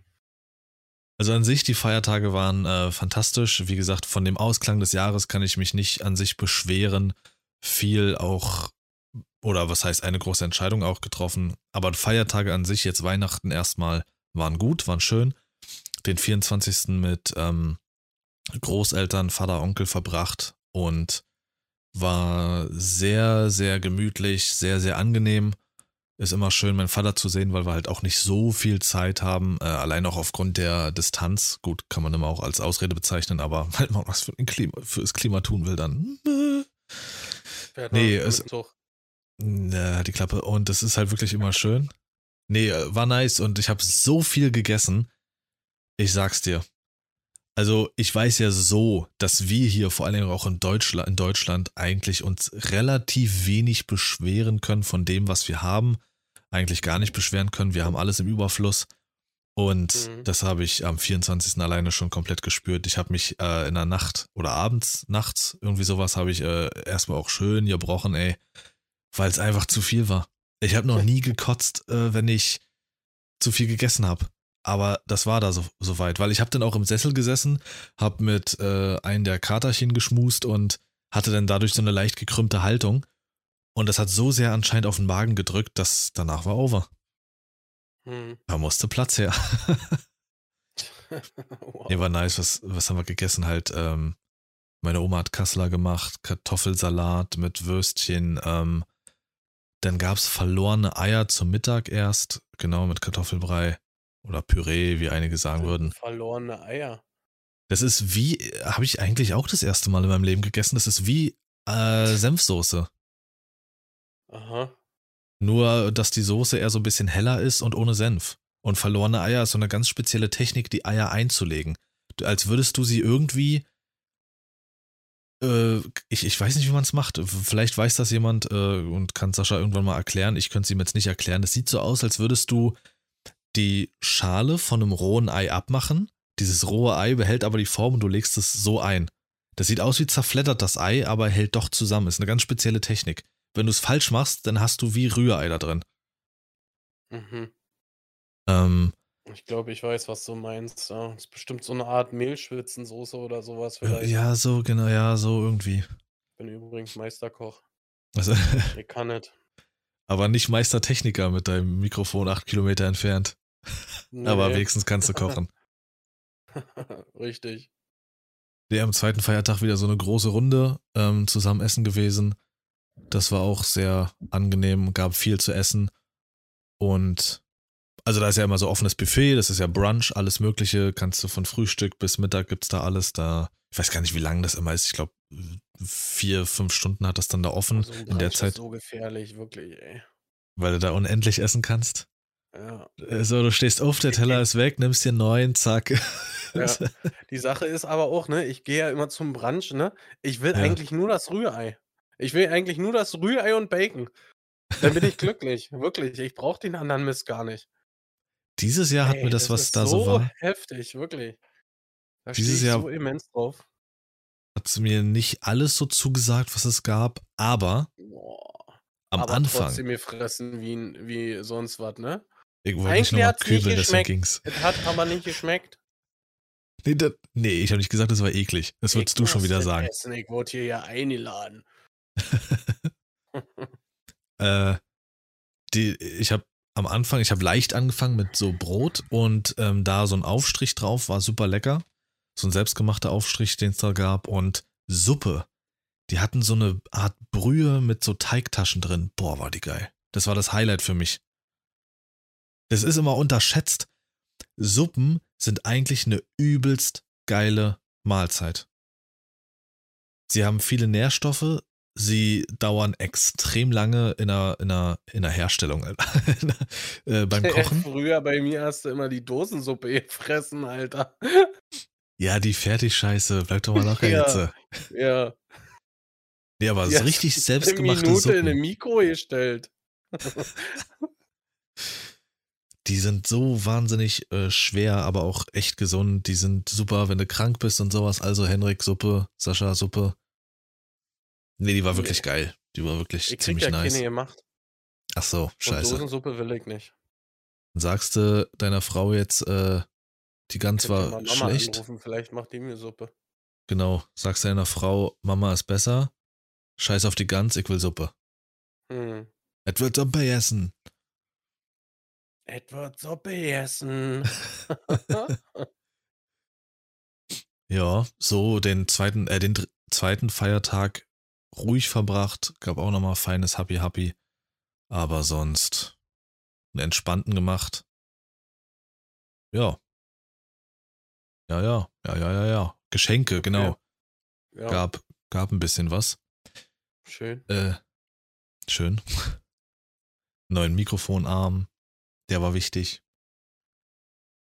Also, an sich, die Feiertage waren, äh, fantastisch. Wie gesagt, von dem Ausklang des Jahres kann ich mich nicht an sich beschweren. Viel auch oder was heißt, eine große Entscheidung auch getroffen. Aber Feiertage an sich, jetzt Weihnachten erst mal, waren gut, waren schön. Den 24. mit, ähm, Großeltern, Vater, Onkel verbracht und war sehr, sehr gemütlich, sehr, sehr angenehm. Ist immer schön, meinen Vater zu sehen, weil wir halt auch nicht so viel Zeit haben, äh, allein auch aufgrund der Distanz. Gut, kann man immer auch als Ausrede bezeichnen, aber weil man was für Klima fürs Klima tun will, dann, äh. Fährt Ne, man es Zug. Na, die Klappe. Und es ist halt wirklich immer schön. Ne, äh, war nice und ich habe so viel gegessen. Ich sag's dir. Also, ich weiß ja so, dass wir hier vor allen Dingen auch in Deutschla in Deutschland eigentlich uns relativ wenig beschweren können von dem, was wir haben. Eigentlich gar nicht beschweren können. Wir haben alles im Überfluss. Und Mhm. das habe ich am 24. alleine schon komplett gespürt. Ich habe mich, äh, in der Nacht oder abends, nachts, irgendwie so was, habe ich, äh, erst mal auch schön gebrochen, ey, weil's einfach zu viel war. Ich habe noch nie gekotzt, äh, wenn ich zu viel gegessen habe. Aber das war da so so weit, weil ich habe dann auch im Sessel gesessen, habe mit, äh, einem der Katerchen geschmust und hatte dann dadurch so 'ne leicht gekrümmte Haltung. Und das hat so sehr anscheinend auf 'n Magen gedrückt, dass danach war over. Mhm. Da musste Platz her. Wow. Ne, war nice. Was was haben wir gegessen? Halt, ähm, meine Oma hat Kassler gemacht, Kartoffelsalat mit Würstchen, ähm, dann gab's verlorene Eier zum Mittag erst, genau, mit Kartoffelbrei oder Püree, wie einige sagen würden. Verlorene Eier. Das ist wie habe ich eigentlich auch das erste Mal in meinem Leben gegessen. Das ist wie, äh, Senfsoße. Aha. Nur, dass die Soße eher so 'n bisschen heller ist und ohne Senf. Und verlorene Eier ist so 'ne ganz spezielle Technik, die Eier einzulegen. Als würdest du sie irgendwie ich, ich weiß nicht, wie man es macht. Vielleicht weiß das jemand äh, und kann Sascha irgendwann mal erklären. Ich könnte es ihm jetzt nicht erklären. Es sieht so aus, als würdest du die Schale von einem rohen Ei abmachen. Dieses rohe Ei behält aber die Form und du legst es so ein. Das sieht aus wie zerfleddert das Ei, aber hält doch zusammen. Ist eine ganz spezielle Technik. Wenn du es falsch machst, dann hast du wie Rührei da drin. Mhm. Ähm, Ich glaube, ich weiß, was du meinst. Ja. Das ist bestimmt so eine Art Mehlschwitzensoße oder sowas vielleicht. ja, so, genau, ja, so irgendwie. Ich bin übrigens Meisterkoch. Also, Ich kann nicht. aber nicht Meistertechniker mit deinem Mikrofon acht Kilometer entfernt. Aber Nee. wenigstens kannst du kochen. Richtig. Ja, am zweiten Feiertag wieder so eine große Runde ähm, zusammen essen gewesen. Das war auch sehr angenehm, gab viel zu essen. Und also da ist ja immer so offenes Buffet, das ist ja Brunch, alles Mögliche. Kannst du von Frühstück bis Mittag gibt's da alles. Da, ich weiß gar nicht, wie lang das immer ist. Ich glaube, vier, fünf Stunden hat das dann da offen So ein in der Brunch ist Zeit, so gefährlich, wirklich, ey. weil du da unendlich essen kannst. Ja. So, du stehst auf, der Teller ist weg, nimmst dir einen neuen, zack. Ja. Die Sache ist aber auch, ne, ich gehe ja immer zum Brunch, ne? Ich will Ja. eigentlich nur das Rührei. Ich will eigentlich nur das Rührei und Bacon. Dann bin ich glücklich, wirklich. Ich brauche den anderen Mist gar nicht. Dieses Jahr hat Ey, mir das, was ist da so war, heftig, wirklich. Da Dieses ich Jahr- so immens drauf. hat mir nicht alles so zugesagt, was es gab, aber Boah. am aber Anfang, trotzdem mir fressen wie, wie sonst was, ne? ich wollte Eigentlich nicht nochmal kübeln, deswegen ging's. Es hat aber nicht geschmeckt. Nee, da, nee ich habe nicht gesagt, das war eklig. Das würdest du schon wieder sagen. Essen. Ich wurde hier ja eingeladen. Äh, die, ich habe am Anfang, ich habe leicht angefangen mit so Brot und ähm, da so ein Aufstrich drauf, war super lecker. So ein selbstgemachter Aufstrich, den es da gab und Suppe. Die hatten so eine Art Brühe mit so Teigtaschen drin. Boah, war die geil. Das war das Highlight für mich. Das ist immer unterschätzt. Suppen sind eigentlich eine übelst geile Mahlzeit. Sie haben viele Nährstoffe, sie dauern extrem lange in der, in der, in der Herstellung, äh, beim Kochen. Früher bei mir hast du immer die Dosensuppe gefressen, Alter. Ja, die Fertigscheiße, bleib doch mal Ja. jetzt. Ja. Nee, aber so hast richtig du Eine selbstgemachte Minute in eine Suppen, Mikro gestellt. die sind so wahnsinnig äh, schwer, aber auch echt gesund. Die sind super, wenn du krank bist und sowas. Also Henrik Suppe, Sascha Suppe. Nee, die war wirklich Nee. geil. Die war wirklich Ich krieg ziemlich ja nice. keine gemacht. Ach so, Und scheiße. Dosensuppe will ich nicht. Sagst du deiner Frau jetzt, äh, die Gans war Mama schlecht? anrufen, vielleicht macht die mir Suppe. Genau. Sagst du deiner Frau, Mama ist besser? Scheiß auf die Gans, ich will Suppe. Hm. Es wird Suppe essen. Edward Suppe essen. Ja, so den zweiten, äh, den zweiten Feiertag ruhig verbracht. Gab auch nochmal feines Happy Happy. Aber sonst einen entspannten gemacht. Ja. Ja, ja, ja, ja, ja, ja. Geschenke, genau. ja, Gab, gab ein bisschen was. schön. Äh, schön. Neuen Mikrofonarm, der war wichtig.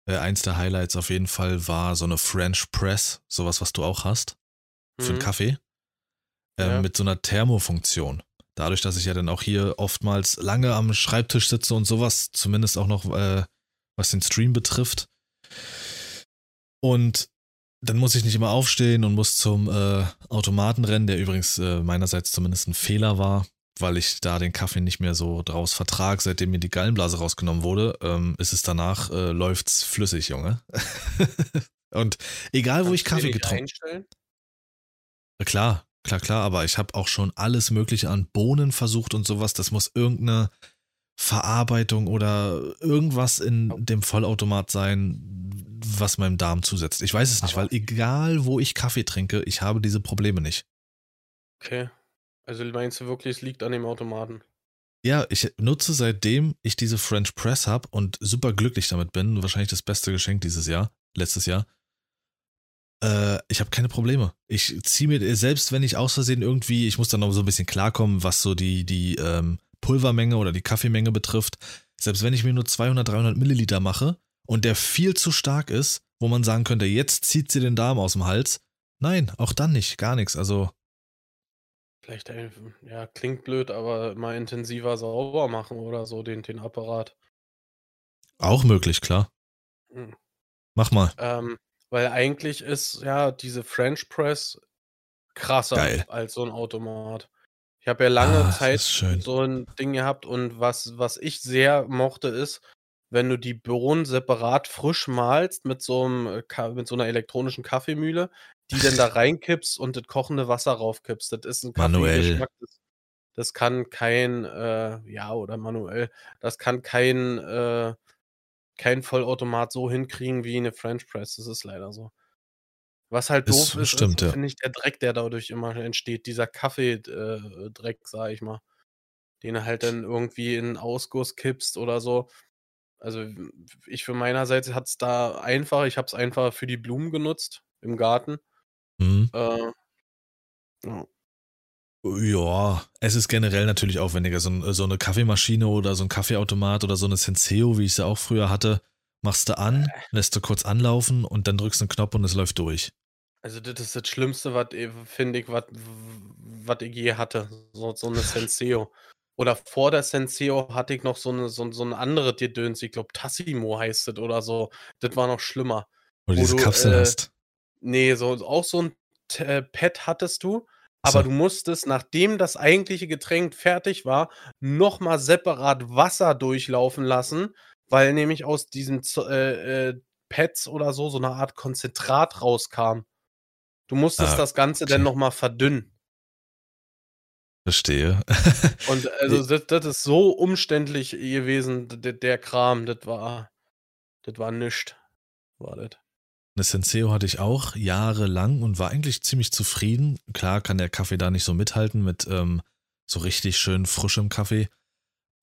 Äh, eins der Highlights auf jeden Fall war so eine French Press, sowas, was du auch hast, für einen Mhm. Kaffee, ähm, Ja. mit so einer Thermofunktion. Dadurch, dass ich ja dann auch hier oftmals lange am Schreibtisch sitze und sowas, zumindest auch noch, äh, was den Stream betrifft. Und dann muss ich nicht immer aufstehen und muss zum äh, Automaten rennen, der übrigens äh, meinerseits zumindest ein Fehler war, weil ich da den Kaffee nicht mehr so draus vertrag, seitdem mir die Gallenblase rausgenommen wurde, ähm, ist es danach, äh, läuft's flüssig, Junge. und egal, wo ich Kannst Kaffee getrunken einstellen? Klar, klar, klar, aber ich habe auch schon alles Mögliche an Bohnen versucht und sowas. Das muss irgendeine Verarbeitung oder irgendwas in dem Vollautomat sein, was meinem Darm zusetzt. Ich weiß es nicht, weil egal, wo ich Kaffee trinke, ich habe diese Probleme nicht. Okay. Also meinst du wirklich, es liegt an dem Automaten? Ja, ich nutze seitdem ich diese French Press habe und super glücklich damit bin, wahrscheinlich das beste Geschenk dieses Jahr, letztes Jahr. Äh, ich habe keine Probleme. Ich ziehe mir, selbst wenn ich aus Versehen irgendwie, ich muss dann noch so ein bisschen klarkommen, was so die, die ähm, Pulvermenge oder die Kaffeemenge betrifft. Selbst wenn ich mir nur 200, 300 Milliliter mache und der viel zu stark ist, wo man sagen könnte, jetzt zieht sie den Darm aus dem Hals. Nein, auch dann nicht, gar nichts. Also Vielleicht, äh, ja, klingt blöd, aber mal intensiver sauber machen oder so den den Apparat. Auch möglich, klar. Mhm. Mach mal. Ähm, weil eigentlich ist ja diese French Press krasser Geil. als so 'n Automat. Ich habe ja lange Ah, Zeit so 'n Ding gehabt und was was ich sehr mochte, ist, wenn du die Bohnen separat frisch mahlst mit so 'nem äh, mit so 'ner elektronischen Kaffeemühle, die dann da reinkippst und das kochende Wasser raufkippst. Das ist 'n Manuell. Kaffeegeschmack, das das kann kein, äh ja, oder manuell, das kann kein, äh kein Vollautomat so hinkriegen wie 'ne French Press. Das ist leider so. Was halt Ist doof ist, stimmt, ist, finde ich, der Dreck, der dadurch immer entsteht, dieser Kaffee d äh, sage ich mal, den du halt dann irgendwie in Ausguss kippst oder so. Also, ich für meinerseits hatte es da einfach ich habe es einfach für die Blumen genutzt im Garten. Mhm. Äh ja. Ja, es ist generell natürlich aufwendiger. So so 'ne Kaffeemaschine oder so 'n Kaffeeautomat oder so 'ne Senseo, wie ich sie auch früher hatte, machst du an, Äh. lässt du kurz anlaufen und dann drückst du 'n Knopf und es läuft durch. Also, das ist das Schlimmste, was finde ich, was ich je hatte, so so 'ne Senseo. Oder vor der Senseo hatte ich noch so 'ne so so 'n anderes Gedöns, ich glaube Tassimo heißt das oder so. Das war noch schlimmer. Wo diese du, Kapseln äh hast. ne, so auch so 'n T äh, Pad hattest du, aber so. du musstest, nachdem das eigentliche Getränk fertig war, noch mal separat Wasser durchlaufen lassen, weil nämlich aus diesen äh, äh, Pads oder so so 'ne Art Konzentrat rauskam. Du musstest Ah, das Ganze dann okay. noch mal verdünnen. Verstehe. Und, also, das das ist so umständlich gewesen, d d der Kram, das war das war nischt, war das. 'Ne Senseo hatte ich auch jahrelang und war eigentlich ziemlich zufrieden. Klar kann der Kaffee da nicht so mithalten mit, ähm, so richtig schön frischem Kaffee.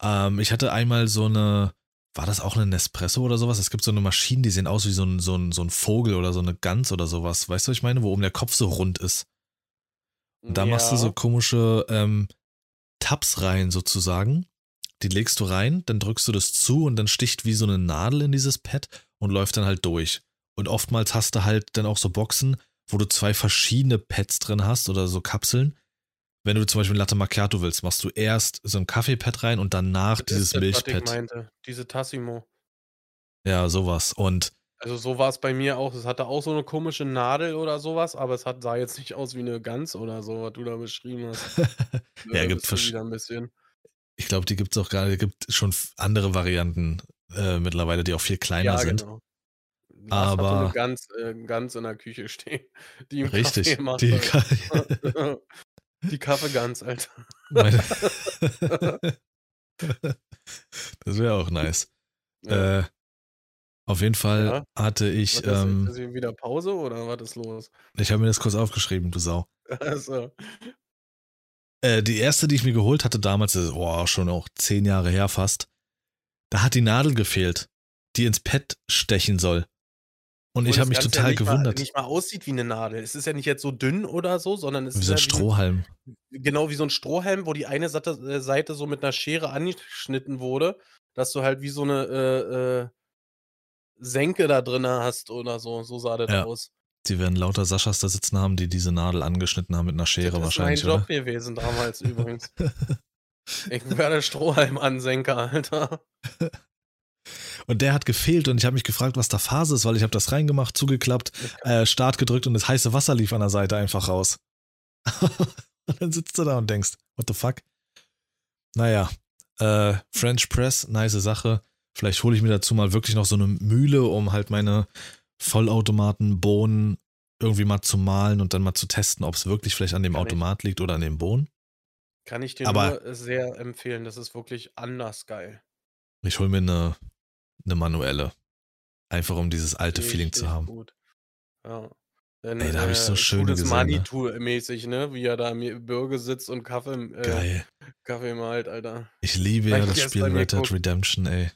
Ähm, ich hatte einmal so 'ne war das auch 'ne Nespresso oder so was? Es gibt so 'ne Maschinen, die sehen aus wie so 'n so 'n so 'n Vogel oder so 'ne Gans oder so was. Weißt du, was ich meine? Wo oben der Kopf so rund ist. Und da machst du so Ja. komische, ähm, Tabs rein sozusagen. Die legst du rein, dann drückst du das zu und dann sticht wie so 'ne Nadel in dieses Pad und läuft dann halt durch. Und oftmals hast du halt dann auch so Boxen, wo du 2 verschiedene Pads drin hast oder so Kapseln. Wenn du zum Beispiel Latte Macchiato willst, machst du erst so 'n Kaffeepad rein und danach Das dieses ist das, was ich Milchpad. meinte, diese Tassimo. Ja, so was. Und Also, so war's bei mir auch. Es hatte auch so 'ne komische Nadel oder so was, aber es hat sah jetzt nicht aus wie 'ne Gans oder so, was du da beschrieben hast. Ja, Äh, gibt bist du versch wieder 'n bisschen Ich glaube, die gibt's auch grade gibt schon andere Varianten, äh, mittlerweile, die auch viel kleiner Ja, sind. genau. Aber Gans äh, Gans in der Küche stehen, die Kaffee Richtig, gemacht die hat. Ka Die Kaffeegans, Alter. Meine Das wäre auch nice. Ja. Äh, auf jeden Fall Ja? hatte ich, ist ähm ist hier wieder Pause oder was ist los? Ich habe mir das kurz aufgeschrieben, du Sau. Ach so. Äh, die 1., die ich mir geholt hatte damals, das ist, boah, schon auch 10 Jahre her fast. Da hat die Nadel gefehlt, die ins Pad stechen soll. Und ich habe das mich Ganze ja total nicht mal gewundert. nicht mal aussieht wie 'ne Nadel. Es ist ja nicht jetzt so dünn oder so, sondern es Wie ist so 'n ja wie Strohhalm. genau, wie so 'n Strohhalm, wo die eine äh, Seite so mit 'ner Schere angeschnitten wurde, dass du halt wie so 'ne, äh, äh, Senke da drinnen hast oder so. So sah das Ja. aus. Die werden lauter Saschas da sitzen haben, die diese Nadel angeschnitten haben mit 'ner Das Schere ist mein wahrscheinlich, Job gewesen damals übrigens. Ich war der Strohhalmansenker, Alter. Und der hat gefehlt und ich habe mich gefragt, was da Phase ist, weil ich habe das reingemacht, zugeklappt, äh, Start gedrückt und das heiße Wasser lief an der Seite einfach raus. Und dann sitzt du da und denkst: „What the fuck?“ Na ja, äh, French Press, nice Sache. Vielleicht hole ich mir dazu mal wirklich noch so 'ne Mühle, um halt meine Vollautomaten-Bohnen irgendwie mal zu mahlen und dann mal zu testen, ob's wirklich vielleicht an dem Kann ich Automat liegt oder an den Bohnen. kann ich dir Aber nur sehr empfehlen. Das ist wirklich anders geil. ich hole mir 'ne 'ne manuelle. Einfach um dieses alte Feeling zu Richtig haben. gut. Ja. Dann, Ey, da habe ich so äh, Todes gesehen, ne? Manitou-mäßig, ne, wie er da im Gebirge sitzt und Kaffee äh, Geil. Kaffee mahlt, Alter. Ich liebe ja das Spiel Red Dead. Redemption, ey.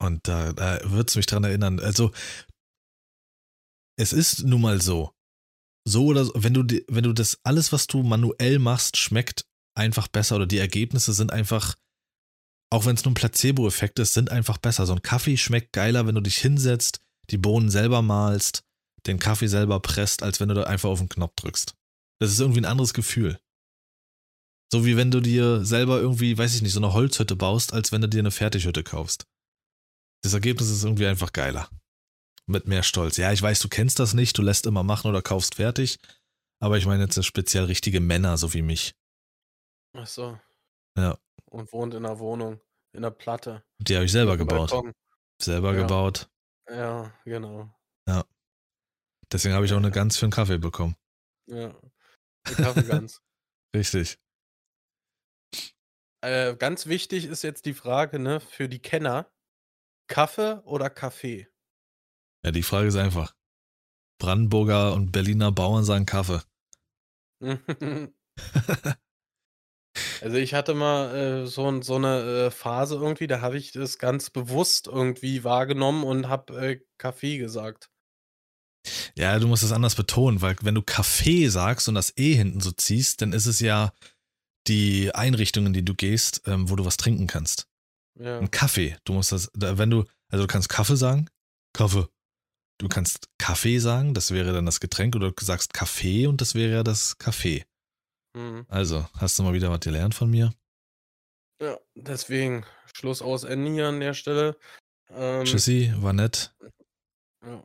Und da da wird's mich dran erinnern. Also es ist nun mal so. So oder so, wenn du wenn du das alles, was du manuell machst, schmeckt einfach besser oder die Ergebnisse sind einfach auch wenn's nur 'n Placeboeffekt ist, sind einfach besser. So 'n Kaffee schmeckt geiler, wenn du dich hinsetzt, die Bohnen selber mahlst, den Kaffee selber presst, als wenn du da einfach auf 'n Knopf drückst. Das ist irgendwie 'n anderes Gefühl. So wie wenn du dir selber irgendwie, weiß ich nicht, so eine Holzhütte baust, als wenn du dir eine Fertighütte kaufst. Das Ergebnis ist irgendwie einfach geiler. Mit mehr Stolz. Ja, ich weiß, du kennst das nicht, du lässt immer machen oder kaufst fertig. Aber ich meine jetzt speziell richtige Männer, so wie mich. Ach so. Ja. Und wohnt in einer Wohnung, in einer Platte. Die habe ich selber gebaut. Balkon. Selber Ja. gebaut. Ja, genau. Deswegen habe ich auch eine Gans für einen Kaffee bekommen. Ja. Die Kaffeegans. Richtig. äh, ganz wichtig ist jetzt die Frage, ne, für die Kenner. Kaffee oder Kaffee? Ja, die Frage ist einfach. Brandenburger und Berliner Bauern sagen Kaffee. Also ich hatte mal äh, so, so eine äh, Phase irgendwie, da habe ich das ganz bewusst irgendwie wahrgenommen und habe äh, Kaffee gesagt. Ja, du musst es anders betonen, weil wenn du Kaffee sagst und das E hinten so ziehst, dann ist es ja die Einrichtung, in die du gehst, ähm, wo du was trinken kannst. Ja. Ein Kaffee. Du musst das, da- wenn du, also du kannst Kaffee sagen, Kaffee. Du kannst Kaffee sagen, das wäre dann das Getränk, oder du sagst Kaffee und das wäre ja das Kaffee. Mhm. Also, hast du mal wieder was gelernt von mir? ja, deswegen Schluss aus Ende hier an der Stelle. Ähm, Tschüssi, war nett. Ja.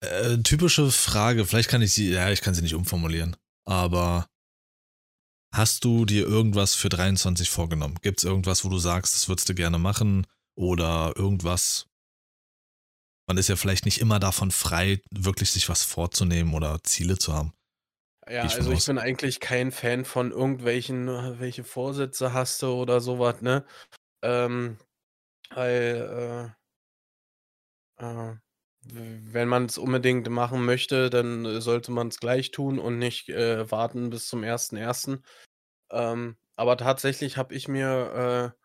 Äh, typische Frage, vielleicht kann ich sie, ja, ich kann sie nicht umformulieren, aber hast du dir irgendwas für 23 vorgenommen? Gibt es irgendwas, wo du sagst, das würdest du gerne machen oder irgendwas? Man ist ja vielleicht nicht immer davon frei, wirklich sich was vorzunehmen oder Ziele zu haben. Ja, also ich bin eigentlich kein Fan von irgendwelchen, welche Vorsätze hast du oder sowas, ne? Ähm, weil, äh, äh, wenn man es unbedingt machen möchte, dann äh, sollte man es gleich tun und nicht äh, warten bis zum 1.1. Ähm, aber tatsächlich habe ich mir äh,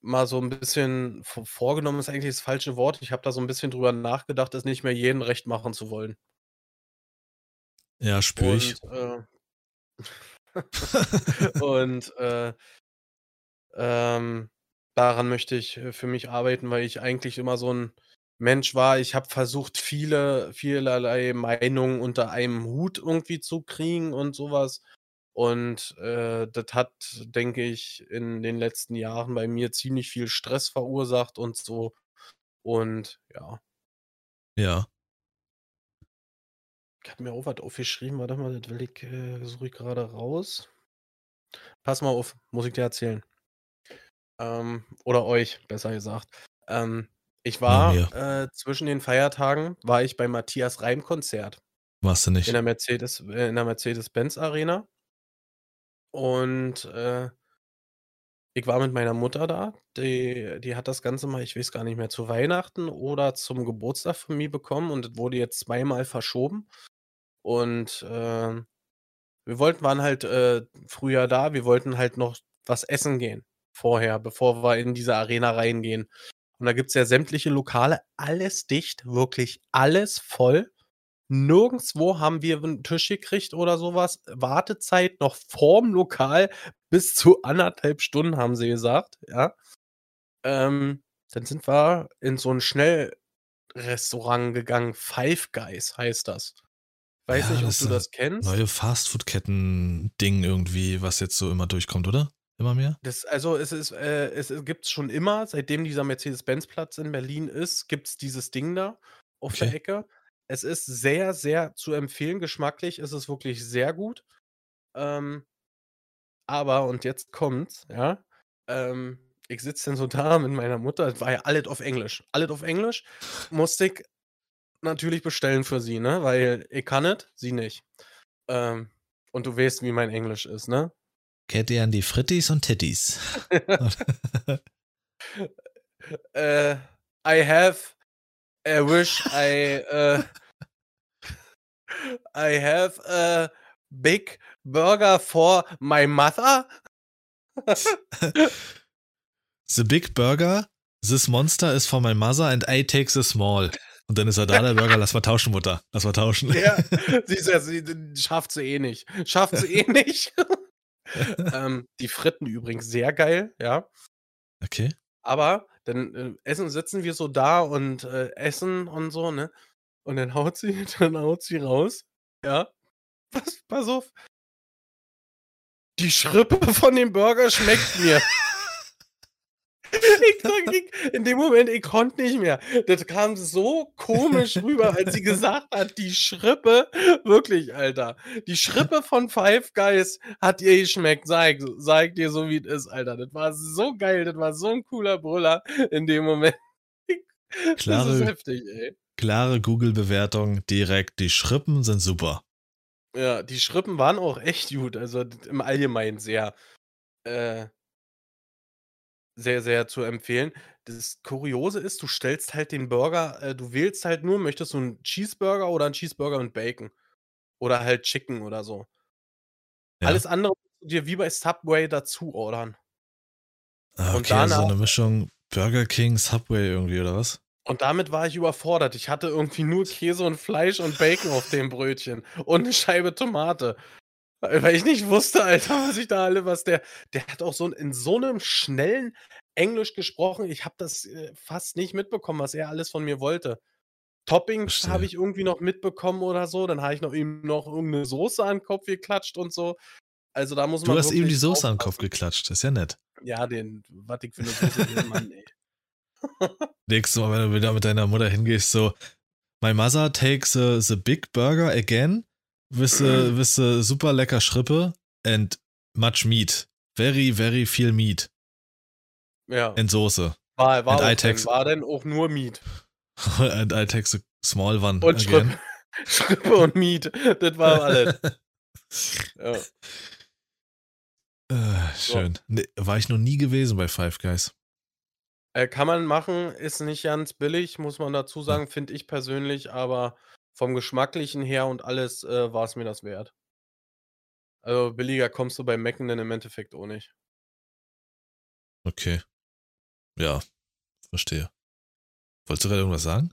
mal so ein bisschen vorgenommen, ist eigentlich das falsche Wort. Ich habe da so ein bisschen drüber nachgedacht, es nicht mehr jedem recht machen zu wollen. Ja, spüre ich. Und, äh, und äh, ähm, daran möchte ich äh, für mich arbeiten, weil ich eigentlich immer so ein Mensch war. Ich habe versucht, viele, vielerlei Meinungen unter einem Hut irgendwie zu kriegen und sowas. Und äh, das hat, denke ich, in den letzten Jahren bei mir ziemlich viel Stress verursacht und so. Und ja, Ja. Ich habe mir auch was aufgeschrieben. Warte mal, das will ich, äh, suche ich gerade raus. Pass mal auf, muss ich dir erzählen. Ähm, oder euch, besser gesagt. Ähm, ich war äh, zwischen den Feiertagen war ich beim Matthias Reim Konzert Warst du in nicht? der Mercedes äh, in der Mercedes-Benz Arena. Und äh, ich war mit meiner Mutter da. Die, die hat das Ganze mal, ich weiß gar nicht mehr, zu Weihnachten oder zum Geburtstag von mir bekommen und es wurde jetzt zweimal verschoben. Und ähm, wir wollten, waren halt äh, früher da, wir wollten halt noch was essen gehen vorher, bevor wir in diese Arena reingehen. Und da gibt es ja sämtliche Lokale, alles dicht, wirklich alles voll. Nirgendwo haben wir einen Tisch gekriegt oder sowas. Wartezeit noch vorm Lokal bis zu anderthalb Stunden, haben sie gesagt, ja. Ähm, dann sind wir in so ein Schnellrestaurant gegangen. Five Guys heißt das. Weiß Ja, nicht, ob du das kennst. Neue Fastfood-Ketten-Ding irgendwie, was jetzt so immer durchkommt, oder? Immer mehr? Das also, es ist äh, es gibt's schon immer, seitdem dieser Mercedes-Benz-Platz in Berlin ist, gibt's dieses Ding da auf der Okay. Ecke. Es ist sehr, sehr zu empfehlen. Geschmacklich ist es wirklich sehr gut. Ähm, aber und jetzt kommt's, ja, ähm, ich sitze dann so da mit meiner Mutter, das war ja alles auf Englisch. Alles auf Englisch. Musste ich natürlich bestellen für sie, ne, weil ich kann es, sie nicht. Ähm, und du weißt, wie mein Englisch ist, ne? Kennt ihr an die Frittis und Tittis? Äh, I have I wish I uh, I have a big burger for my mother. The big burger, this monster is for my mother and I take the small. Und dann ist er da, der Burger, lass mal tauschen, Mutter. Lass mal tauschen. Ja, sie ist ja, sie schafft sie eh nicht. Schafft sie eh nicht. ähm, die Fritten übrigens sehr geil, ja. Okay. Aber dann äh, essen, sitzen wir so da und äh, essen und so, ne? Und dann haut sie, dann haut sie raus, ja. Pass, pass auf. die Schrippe von dem Burger schmeckt mir. ich sag, ich, in dem Moment, ich konnte nicht mehr. Das kam so komisch rüber, als sie gesagt hat, die Schrippe, wirklich, Alter. Die Schrippe von Five Guys hat ihr geschmeckt. Sag, sag dir so, wie es ist, Alter. Das war so geil, das war so ein cooler Brüller in dem Moment. Klare, das ist heftig, ey. Klare Google-Bewertung direkt. Die Schrippen sind super. Ja, die Schrippen waren auch echt gut, also im Allgemeinen sehr, äh sehr, sehr zu empfehlen. Das Kuriose ist, du stellst halt den Burger äh, du wählst halt nur, möchtest du 'n Cheeseburger oder 'n Cheeseburger mit Bacon oder halt Chicken oder so. Ja. Alles andere musst du dir wie bei Subway dazu ordern. Ah, Und okay, also so danach 'ne Mischung Burger King, Subway irgendwie oder was? Und damit war ich überfordert. Ich hatte irgendwie nur Käse und Fleisch und Bacon auf dem Brötchen und 'ne Scheibe Tomate. Weil ich nicht wusste, Alter, was ich da alle was der der hat auch so in so 'nem schnellen Englisch gesprochen. Ich habe das, äh, fast nicht mitbekommen, was er alles von mir wollte. Toppings habe ich irgendwie noch mitbekommen oder so. Dann habe ich noch ihm noch irgend 'ne Soße an 'n Kopf geklatscht und so. Also, da muss Du man hast ihm die Soße an 'n Kopf geklatscht, ist ja nett. Ja, den was ich für 'ne Soße Mann, ey. Nächstes Mal, wenn du wieder mit deiner Mutter hingehst, so: „My mother takes the the big burger again with the super lecker Schrippe and much meat. Very, very viel Meat Ja. and Soße. War war And I takes war denn auch nur Meat. and I takes the small one Und again.“ Schrippe Schrippe und Meat, das war alles. Ja. Äh, So. schön. Ne, war ich noch nie gewesen bei Five Guys. Äh, kann man machen, ist nicht ganz billig, muss man dazu Hm. sagen, finde ich persönlich, aber vom Geschmacklichen her und alles, äh, war's mir das wert. Also, billiger kommst du bei Mc'n dann im Endeffekt auch nicht. Okay. Ja, verstehe. Wolltest du grade irgendwas sagen?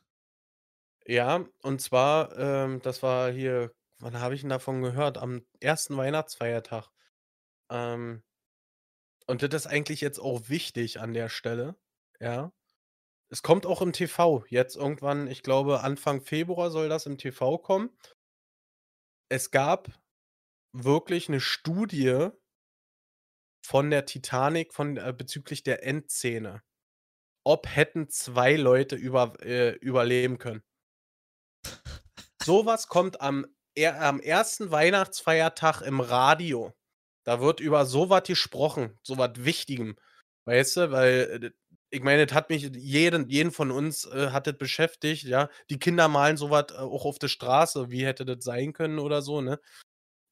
Ja, und zwar, ähm, das war hier wann habe ich 'n davon gehört? Am 1. Weihnachtsfeiertag. Ähm und das ist eigentlich jetzt auch wichtig an der Stelle, ja? Es kommt auch im TV jetzt irgendwann, ich glaube, Anfang Februar soll das im TV kommen. Es gab wirklich 'ne Studie von der Titanic von äh, bezüglich der Endszene. Ob hätten 2 Leute über äh, überleben können. So was kommt am er am 1. Weihnachtsfeiertag im Radio. Da wird über so was gesprochen, so was Wichtigem, weißt du? Weil, äh, ich meine, das hat mich jeden jeden von uns, äh, hat das beschäftigt, ja? Die Kinder malen so was, äh, auch auf der Straße. Wie hätte das sein können oder so, ne?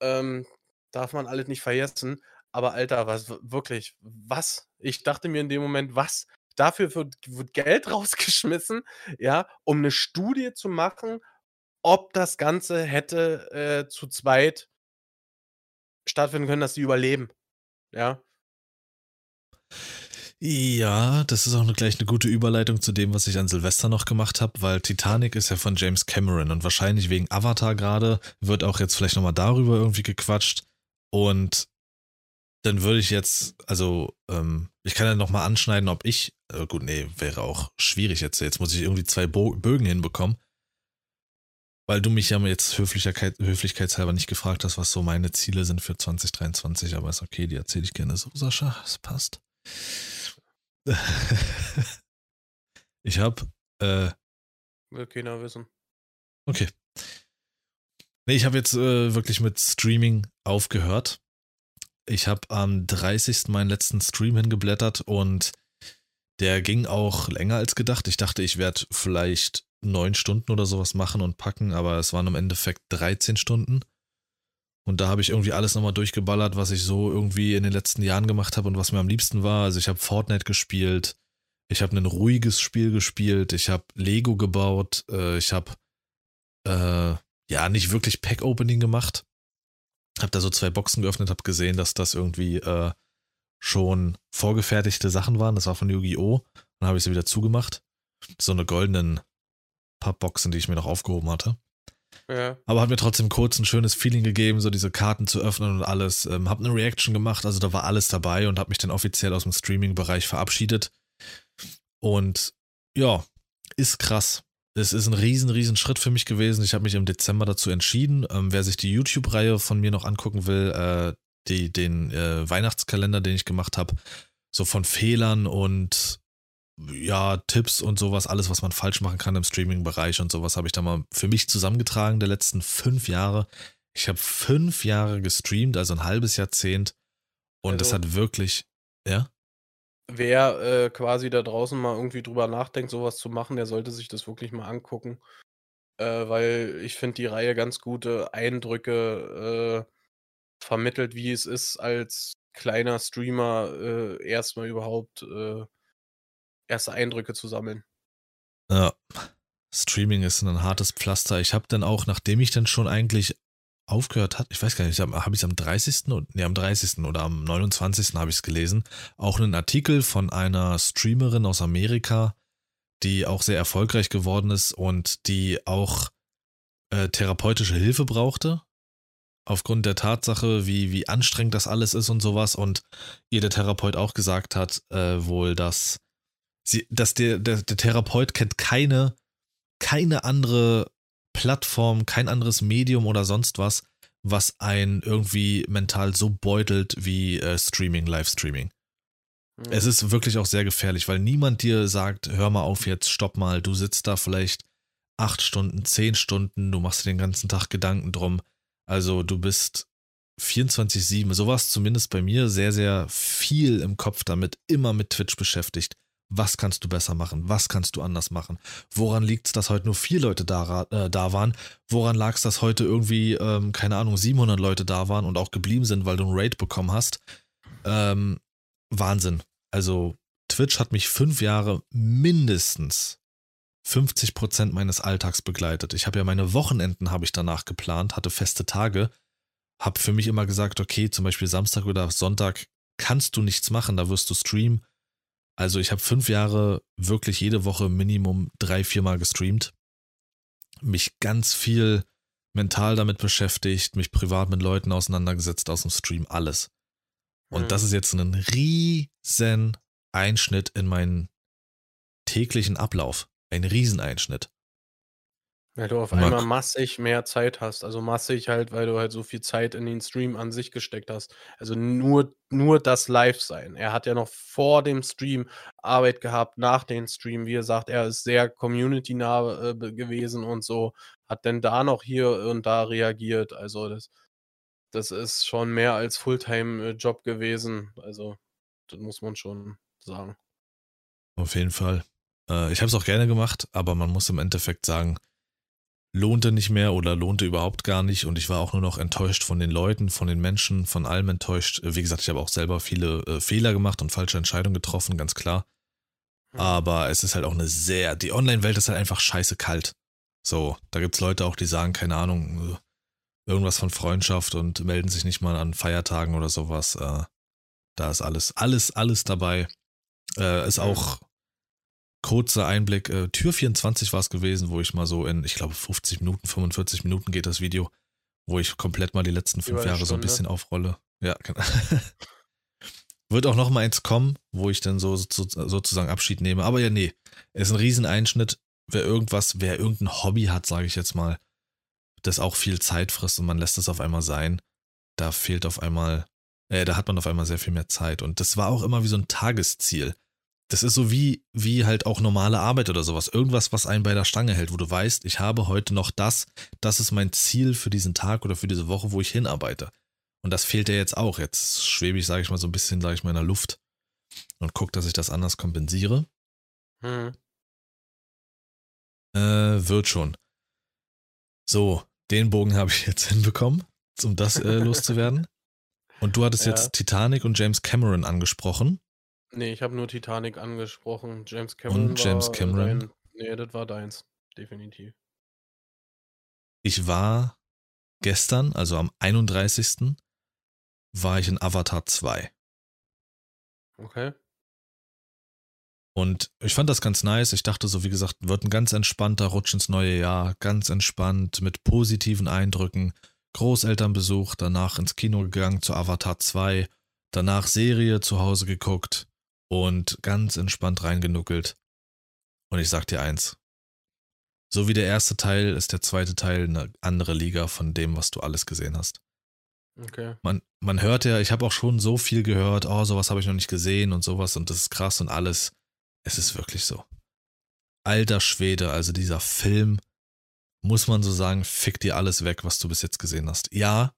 Ähm, darf man alles nicht vergessen. Aber Alter, was wirklich, was? Ich dachte mir in dem Moment: „Was? Dafür wird wird Geld rausgeschmissen, ja, um 'ne Studie zu machen, ob das Ganze hätte, äh, zu zweit stattfinden können, dass sie überleben“, ja? Ja, das ist auch gleich 'ne gute Überleitung zu dem, was ich an Silvester noch gemacht habe, weil Titanic ist ja von James Cameron und wahrscheinlich wegen Avatar grade wird auch jetzt vielleicht noch mal darüber irgendwie gequatscht. Und dann würde ich jetzt also, ähm, ich kann ja noch mal anschneiden, ob ich äh, gut, ne, wäre auch schwierig jetzt. Jetzt muss ich irgendwie 2 Bo Bögen hinbekommen. Weil du mich ja jetzt Höflicherkeit höflichkeitshalber nicht gefragt hast, was so meine Ziele sind für 2023, aber ist okay, die erzähle ich gerne so, Sascha, es passt. Ich habe, äh Will keiner wissen. Okay. Ne, ich habe jetzt, äh, wirklich mit Streaming aufgehört. Ich habe am 30. meinen letzten Stream hingeblättert und der ging auch länger als gedacht. Ich dachte, ich werde vielleicht 9 Stunden oder so was machen und packen, aber es waren im Endeffekt 13 Stunden. Und da habe ich irgendwie alles noch mal durchgeballert, was ich so irgendwie in den letzten Jahren gemacht habe und was mir am liebsten war. Also, ich habe Fortnite gespielt, ich habe 'nen ruhiges Spiel gespielt, ich habe Lego gebaut, äh, ich habe, äh, ja, nicht wirklich Pack-Opening gemacht. Habe da so 2 Boxen geöffnet, habe gesehen, dass das irgendwie, äh, schon vorgefertigte Sachen waren. Das war von Yu-Gi-Oh! Dann habe ich sie wieder zugemacht. So 'ne goldenen Pappboxen, die ich mir noch aufgehoben hatte. Ja. Aber hat mir trotzdem kurz 'n schönes Feeling gegeben, so diese Karten zu öffnen und alles. Ähm, habe 'ne Reaction gemacht, also da war alles dabei und habe mich dann offiziell aus'm Streaming-Bereich verabschiedet. Und ja, ist krass. Es ist 'n riesen, riesen Schritt für mich gewesen. Ich habe mich im Dezember dazu entschieden. Ähm, wer sich die YouTube-Reihe von mir noch angucken will, äh, die, den äh, Weihnachtskalender, den ich gemacht habe, so von Fehlern und ja, Tipps und sowas, alles, was man falsch machen kann im Streaming-Bereich und sowas, habe ich da mal für mich zusammengetragen, der letzten fünf Jahre. Ich habe fünf Jahre gestreamt, also ein halbes Jahrzehnt. Und also, das hat wirklich, ja? Wer äh, quasi da draußen mal irgendwie drüber nachdenkt, sowas zu machen, der sollte sich das wirklich mal angucken. Äh, weil ich finde die Reihe ganz gute Eindrücke äh, vermittelt, wie es ist, als kleiner Streamer äh, erstmal überhaupt äh, erste Eindrücke zu sammeln. Ja. Streaming ist ein hartes Pflaster. Ich habe dann auch, nachdem ich dann schon eigentlich aufgehört hat, ich weiß gar nicht, habe ich es am 30. nee, am 30. oder am 29. habe ich es gelesen, auch einen Artikel von einer Streamerin aus Amerika, die auch sehr erfolgreich geworden ist und die auch äh, therapeutische Hilfe brauchte. Aufgrund der Tatsache, wie, wie anstrengend das alles ist und sowas. Und ihr der Therapeut auch gesagt hat, äh, wohl, dass sie, dass der, der, der Therapeut kennt keine, keine andere Plattform, kein anderes Medium oder sonst was, was einen irgendwie mental so beutelt wie äh, Streaming, Livestreaming. Mhm. Es ist wirklich auch sehr gefährlich, weil niemand dir sagt, hör mal auf jetzt, stopp mal, du sitzt da vielleicht acht Stunden, zehn Stunden, du machst dir den ganzen Tag Gedanken drum. Also du bist 24-7, sowas zumindest bei mir, sehr, sehr viel im Kopf damit, immer mit Twitch beschäftigt was kannst du besser machen, was kannst du anders machen, woran liegt es, dass heute nur vier Leute da, äh, da waren, woran lag es, dass heute irgendwie, ähm, keine Ahnung, 700 Leute da waren und auch geblieben sind, weil du einen Raid bekommen hast. Ähm, Wahnsinn. Also Twitch hat mich fünf Jahre mindestens 50 Prozent meines Alltags begleitet. Ich habe ja meine Wochenenden habe ich danach geplant, hatte feste Tage, habe für mich immer gesagt, okay, zum Beispiel Samstag oder Sonntag kannst du nichts machen, da wirst du streamen also ich habe fünf Jahre wirklich jede Woche Minimum drei, viermal gestreamt. Mich ganz viel mental damit beschäftigt, mich privat mit Leuten auseinandergesetzt aus dem Stream, alles. Und mhm. das ist jetzt ein riesen Einschnitt in meinen täglichen Ablauf. Ein Rieseneinschnitt. Weil du auf einmal massig mehr Zeit hast. Also massig halt, weil du halt so viel Zeit in den Stream an sich gesteckt hast. Also nur, nur das Live-Sein. Er hat ja noch vor dem Stream Arbeit gehabt, nach dem Stream. Wie er sagt, er ist sehr community-nah äh, gewesen und so. Hat denn da noch hier und da reagiert. Also das, das ist schon mehr als Fulltime-Job gewesen. Also das muss man schon sagen. Auf jeden Fall. Äh, ich habe es auch gerne gemacht, aber man muss im Endeffekt sagen, lohnte nicht mehr oder lohnte überhaupt gar nicht und ich war auch nur noch enttäuscht von den Leuten, von den Menschen, von allem enttäuscht. Wie gesagt, ich habe auch selber viele äh, Fehler gemacht und falsche Entscheidungen getroffen, ganz klar. Mhm. Aber es ist halt auch eine sehr, die Online-Welt ist halt einfach scheiße kalt. So, da gibt es Leute auch, die sagen, keine Ahnung, äh, irgendwas von Freundschaft und melden sich nicht mal an Feiertagen oder sowas. Äh, da ist alles, alles, alles dabei. Äh, ist auch kurzer Einblick. Äh, Tür 24 war es gewesen, wo ich mal so in, ich glaube, 50 Minuten, 45 Minuten geht das Video, wo ich komplett mal die letzten fünf Jahre so ein bisschen aufrolle. Ja, genau. Wird auch noch mal eins kommen, wo ich dann so, so sozusagen Abschied nehme. Aber ja, nee, ist ein Rieseneinschnitt. Wer irgendwas, wer irgendein Hobby hat, sage ich jetzt mal, das auch viel Zeit frisst und man lässt es auf einmal sein, da fehlt auf einmal, äh, da hat man auf einmal sehr viel mehr Zeit. Und das war auch immer wie so ein Tagesziel das ist so wie, wie halt auch normale Arbeit oder sowas. Irgendwas, was einen bei der Stange hält, wo du weißt, ich habe heute noch das, das ist mein Ziel für diesen Tag oder für diese Woche, wo ich hinarbeite. Und das fehlt ja jetzt auch. Jetzt schwebe ich, sage ich mal, so ein bisschen, sage ich mal, in der Luft und gucke, dass ich das anders kompensiere. Hm. Äh, wird schon. So, den Bogen habe ich jetzt hinbekommen, um das äh, loszuwerden. Und du hattest ja. jetzt Titanic und James Cameron angesprochen. Nee, ich habe nur Titanic angesprochen. James Cameron Und James war Cameron? dein ne, das war deins, definitiv. Ich war gestern, also am 31. war ich in Avatar 2. Okay. Und ich fand das ganz nice. Ich dachte so, wie gesagt, wird ein ganz entspannter Rutsch ins neue Jahr. Ganz entspannt, mit positiven Eindrücken. Großelternbesuch, danach ins Kino gegangen zu Avatar 2. Danach Serie zu Hause geguckt und ganz entspannt reingenuckelt. Und ich sag dir eins. So wie der erste Teil ist der zweite Teil eine andere Liga von dem, was du alles gesehen hast. Okay. Man, man hört ja, ich habe auch schon so viel gehört, oh, sowas habe ich noch nicht gesehen und sowas und das ist krass und alles. Es ist wirklich so. Alter Schwede, also dieser Film, muss man so sagen, fick dir alles weg, was du bis jetzt gesehen hast. Ja,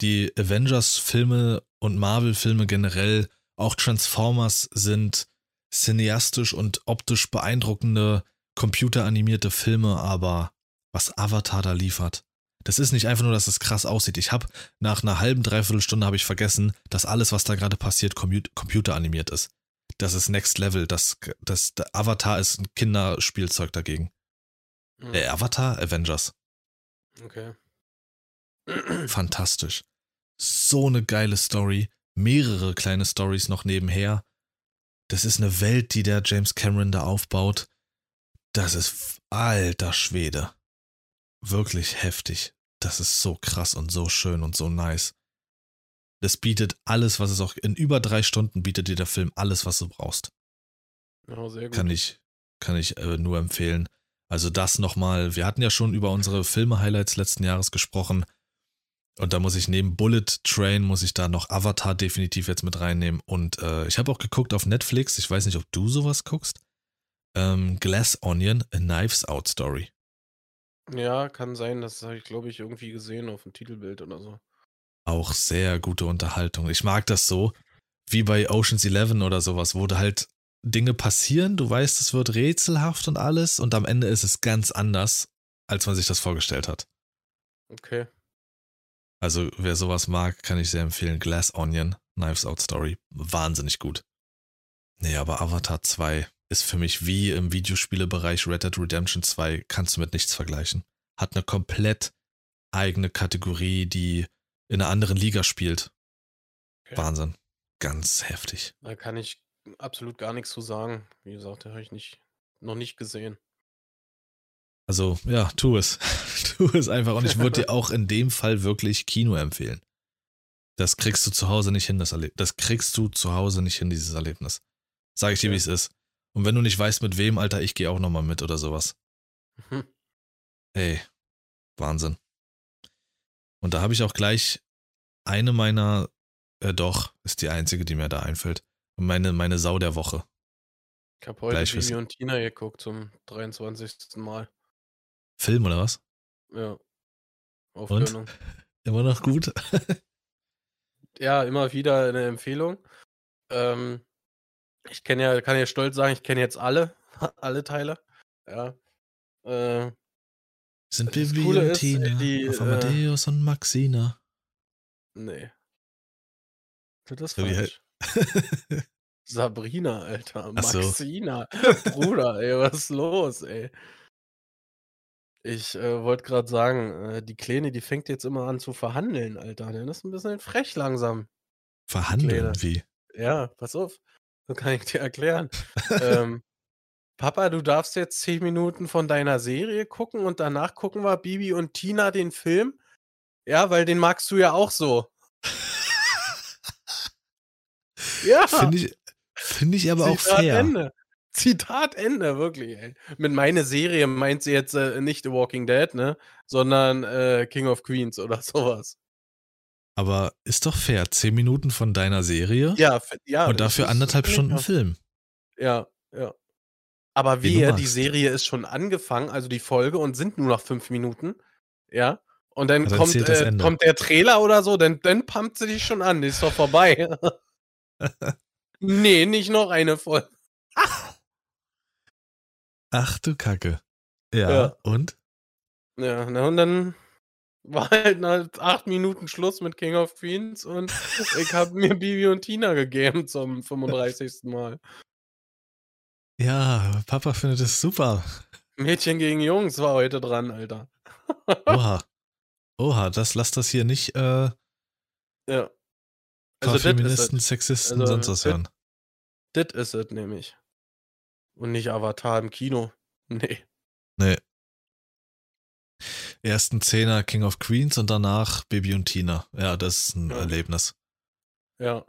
die Avengers-Filme und Marvel-Filme generell, auch Transformers sind cineastisch und optisch beeindruckende computeranimierte Filme, aber was Avatar da liefert, das ist nicht einfach nur, dass es krass aussieht. Ich habe nach einer halben, dreiviertel Stunde habe ich vergessen, dass alles, was da gerade passiert, computeranimiert ist. Das ist Next Level. Das, das, der Avatar ist ein Kinderspielzeug dagegen. Mhm. Der Avatar Avengers. Okay. Fantastisch. So eine geile Story. Mehrere kleine Stories noch nebenher. Das ist eine Welt, die der James Cameron da aufbaut. Das ist alter Schwede. Wirklich heftig das ist so krass und so schön und so nice. Das bietet alles, was es auch in über drei Stunden bietet dir der Film alles, was du brauchst. Ja, sehr gut. Kann ich, kann ich äh, nur empfehlen. Also das nochmal, wir hatten ja schon über unsere Filme-Highlights letzten Jahres gesprochen. Und da muss ich neben Bullet Train, muss ich da noch Avatar definitiv jetzt mit reinnehmen. Und äh, ich habe auch geguckt auf Netflix, ich weiß nicht, ob du sowas guckst. Ähm, Glass Onion, A Knives Out Story. Ja, kann sein. Das habe ich, glaube ich, irgendwie gesehen auf dem Titelbild oder so. Auch sehr gute Unterhaltung. Ich mag das so, wie bei Ocean's Eleven oder sowas, wo da halt Dinge passieren, du weißt, es wird rätselhaft und alles und am Ende ist es ganz anders, als man sich das vorgestellt hat. Okay. Also, wer sowas mag, kann ich sehr empfehlen. Glass Onion, Knives Out Story. Wahnsinnig gut. Nee, aber Avatar 2, ist für mich wie im Videospielebereich Red Dead Redemption 2, kannst du mit nichts vergleichen. Hat eine komplett eigene Kategorie, die in einer anderen Liga spielt. Okay. Wahnsinn. Ganz heftig. Da kann ich absolut gar nichts zu sagen. Wie gesagt, da habe ich nicht, noch nicht gesehen. Also, ja, tu es. tu es einfach. Und ich würde dir auch in dem Fall wirklich Kino empfehlen. Das kriegst du zu Hause nicht hin, das Erlebnis. Das kriegst du zu Hause nicht hin, dieses Erlebnis. Sag ich dir, wie es ist. Und wenn du nicht weißt, mit wem, Alter, ich gehe auch nochmal mit oder sowas. Mhm. Ey, Wahnsinn. Und da habe ich auch gleich eine meiner, äh, doch, ist die einzige, die mir da einfällt. Meine, meine Sau der Woche. Ich habe heute Bibi und Tina geguckt zum 23. Mal. Film oder was? Ja. Aufgönnung. Und? Immer noch gut? ja, immer wieder eine Empfehlung. Ähm, ich kenne ja, kann ja stolz sagen, ich kenne jetzt alle, alle Teile. Ja. Äh, Sind ist, Tina die, auf Amadeus äh, und Maxina? Nee. Das ist falsch. Sabrina, Alter. Maxina. So. Bruder, ey, was ist los, ey? Ich äh, wollte gerade sagen, äh, die Kleine, die fängt jetzt immer an zu verhandeln, Alter. Das ist ein bisschen frech langsam. Verhandeln? Wie? Ja, pass auf. So kann ich dir erklären. ähm, Papa, du darfst jetzt zehn Minuten von deiner Serie gucken und danach gucken wir Bibi und Tina den Film. Ja, weil den magst du ja auch so. ja. Finde ich, find ich aber Zitat auch fair. Zitat Ende, wirklich, ey. Mit meiner Serie meint sie jetzt äh, nicht The Walking Dead, ne? Sondern äh, King of Queens oder sowas. Aber ist doch fair, zehn Minuten von deiner Serie ja, ja, und dafür anderthalb Stunden Film. Ja, ja. Aber wir, die Serie ist schon angefangen, also die Folge, und sind nur noch fünf Minuten. Ja. Und dann also kommt, äh, kommt der Trailer oder so, dann, dann pumpt sie dich schon an, die ist doch vorbei. nee, nicht noch eine Folge. Ach du Kacke. Ja, ja. und? Ja, na, und dann war halt nach acht Minuten Schluss mit King of Queens und ich habe mir Bibi und Tina gegeben zum 35. Mal. Ja, Papa findet es super. Mädchen gegen Jungs war heute dran, Alter. Oha. Oha, das lass das hier nicht äh, ja. Also Feministen, Sexisten, also, sonst was hören. Das ist es nämlich. Und nicht Avatar im Kino. Nee. Nee ersten Zehner King of Queens und danach Baby und Tina. Ja, das ist ein ja. Erlebnis. Ja.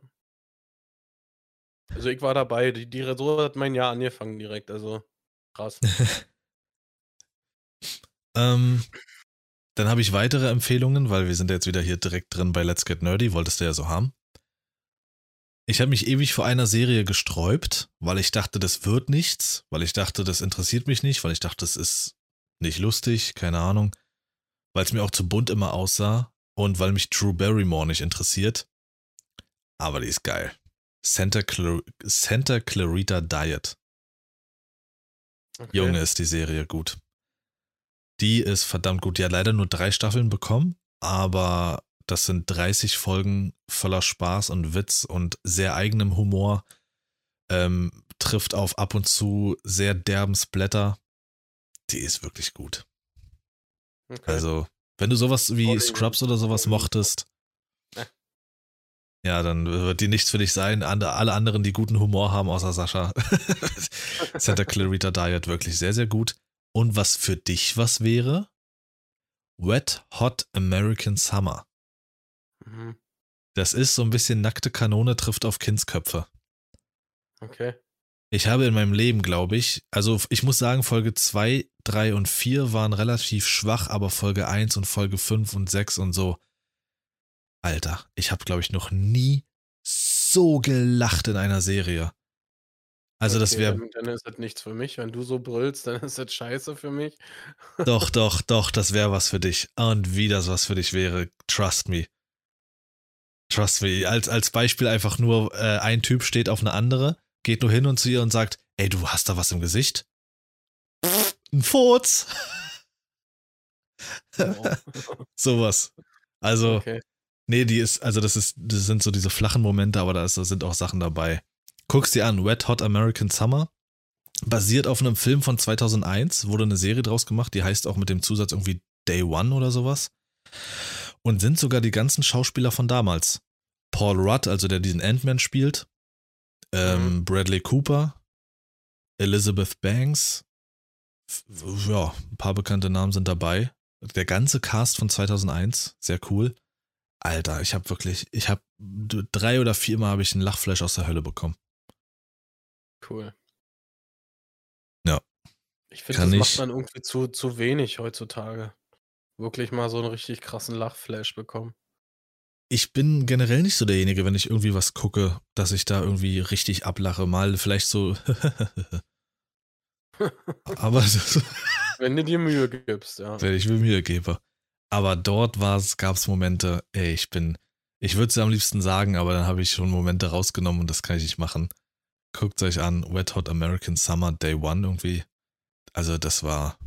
Also ich war dabei, die, die so hat mein Jahr angefangen direkt, also krass. ähm, Dann habe ich weitere Empfehlungen, weil wir sind jetzt wieder hier direkt drin bei Let's Get Nerdy, wolltest du ja so haben. Ich habe mich ewig vor einer Serie gesträubt, weil ich dachte, das wird nichts, weil ich dachte, das interessiert mich nicht, weil ich dachte, das ist nicht lustig, keine Ahnung, weil es mir auch zu bunt immer aussah und weil mich Drew Barrymore nicht interessiert. Aber die ist geil. Santa, Clar Santa Clarita Diet. Okay. Junge, ist die Serie gut. Die ist verdammt gut. Die hat leider nur drei Staffeln bekommen, aber das sind 30 Folgen voller Spaß und Witz und sehr eigenem Humor. Ähm, trifft auf ab und zu sehr derben Splatter. Die ist wirklich gut. Okay. Also, wenn du sowas wie Scrubs oder sowas mochtest, ja, dann wird die nichts für dich sein. Alle anderen, die guten Humor haben, außer Sascha. Santa Clarita Diet wirklich sehr, sehr gut. Und was für dich was wäre? Wet Hot American Summer. Mhm. Das ist so ein bisschen nackte Kanone trifft auf Kindsköpfe. Okay. Ich habe in meinem Leben, glaube ich, also ich muss sagen, Folge 2, 3 und 4 waren relativ schwach, aber Folge 1 und Folge 5 und 6 und so. Alter, ich habe, glaube ich, noch nie so gelacht in einer Serie. Also, okay, das wäre. Dann, dann, ist das nichts für mich. Wenn du so brüllst, dann ist das scheiße für mich. Doch, doch, doch, das wäre was für dich. Und wie das was für dich wäre, trust me. Trust me. Als, als Beispiel einfach nur, äh, ein Typ steht auf eine andere, geht nur hin und zu ihr und sagt, ey, du hast da was im Gesicht? Ein Furz. Oh. Sowas. Also, okay. nee, die ist, also das ist, das sind so diese flachen Momente, aber da, ist, da sind auch Sachen dabei. Guck's dir an, Wet Hot American Summer. Basiert auf einem Film von 2001, wurde eine Serie draus gemacht, die heißt auch mit dem Zusatz irgendwie Day One oder sowas. Und sind sogar die ganzen Schauspieler von damals. Paul Rudd, also der diesen Ant-Man spielt, ähm, mhm. Bradley Cooper, Elizabeth Banks, ja, ein paar bekannte Namen sind dabei. Der ganze Cast von 2001, sehr cool. Alter, ich habe wirklich, ich habe drei oder viermal habe ich einen Lachflash aus der Hölle bekommen. Cool. Ja. Ich finde, das ich, macht man irgendwie zu, zu wenig heutzutage. Wirklich mal so einen richtig krassen Lachflash bekommen. Ich bin generell nicht so derjenige, wenn ich irgendwie was gucke, dass ich da irgendwie richtig ablache. Mal vielleicht so. Aber. wenn du dir Mühe gibst, ja. Wenn ich mir Mühe gebe. Aber dort gab es Momente, ey, ich bin. Ich würde es am liebsten sagen, aber dann habe ich schon Momente rausgenommen und das kann ich nicht machen. Guckt euch an, Wet Hot American Summer Day One irgendwie. Also das war,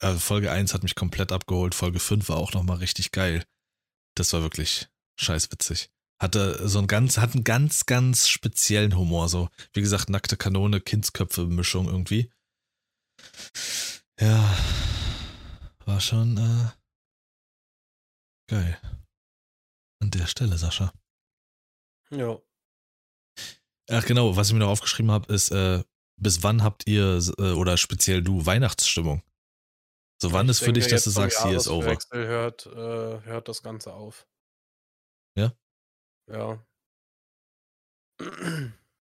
also Folge 1 hat mich komplett abgeholt, Folge 5 war auch nochmal richtig geil. Das war wirklich scheiß witzig. Hatte so einen ganz, hat einen ganz, ganz speziellen Humor, so, wie gesagt, nackte Kanone, Kindsköpfe-Mischung irgendwie. Ja, war schon äh, geil. An der Stelle, Sascha. Ja. Ach genau, was ich mir noch aufgeschrieben habe, ist, äh, bis wann habt ihr, äh, oder speziell du, Weihnachtsstimmung? So wann ich ist für dich, dass du sagst, hier ist over? Hört, äh, hört das Ganze auf. Ja? Ja.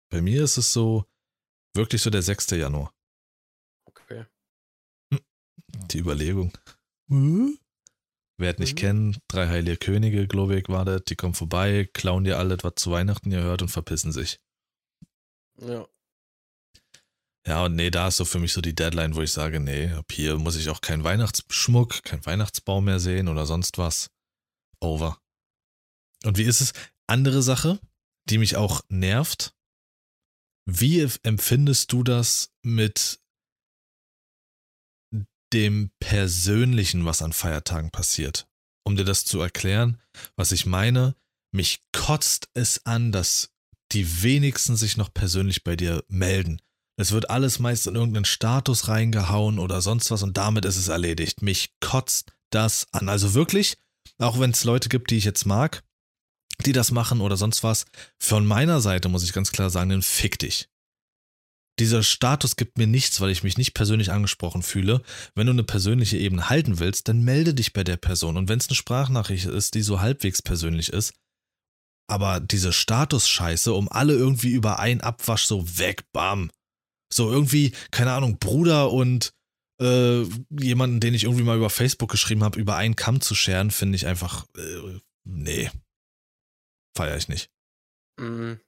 Bei mir ist es so, wirklich so der 6. Januar. Okay. Die Überlegung. Mhm. Wer nicht mhm. kennen, drei heilige Könige, Glowig war das, die kommen vorbei, klauen dir alles, was zu Weihnachten ihr hört und verpissen sich. Ja. Ja, und nee, da ist so für mich so die Deadline, wo ich sage, nee, ab hier muss ich auch keinen Weihnachtsschmuck, keinen Weihnachtsbaum mehr sehen oder sonst was. Over. Und wie ist es? Andere Sache, die mich auch nervt. Wie empfindest du das mit dem Persönlichen, was an Feiertagen passiert? Um dir das zu erklären, was ich meine, mich kotzt es an, dass die wenigsten sich noch persönlich bei dir melden. Es wird alles meist in irgendeinen Status reingehauen oder sonst was und damit ist es erledigt. Mich kotzt das an. Also wirklich, auch wenn es Leute gibt, die ich jetzt mag, die das machen oder sonst was, von meiner Seite muss ich ganz klar sagen, dann fick dich. Dieser Status gibt mir nichts, weil ich mich nicht persönlich angesprochen fühle. Wenn du eine persönliche Ebene halten willst, dann melde dich bei der Person. Und wenn es eine Sprachnachricht ist, die so halbwegs persönlich ist, aber diese Status-Scheiße, um alle irgendwie über einen Abwasch so weg, bam. So irgendwie, keine Ahnung, Bruder und äh, jemanden, den ich irgendwie mal über Facebook geschrieben habe, über einen Kamm zu scheren, finde ich einfach, äh, nee. Feiere ich nicht. Mhm.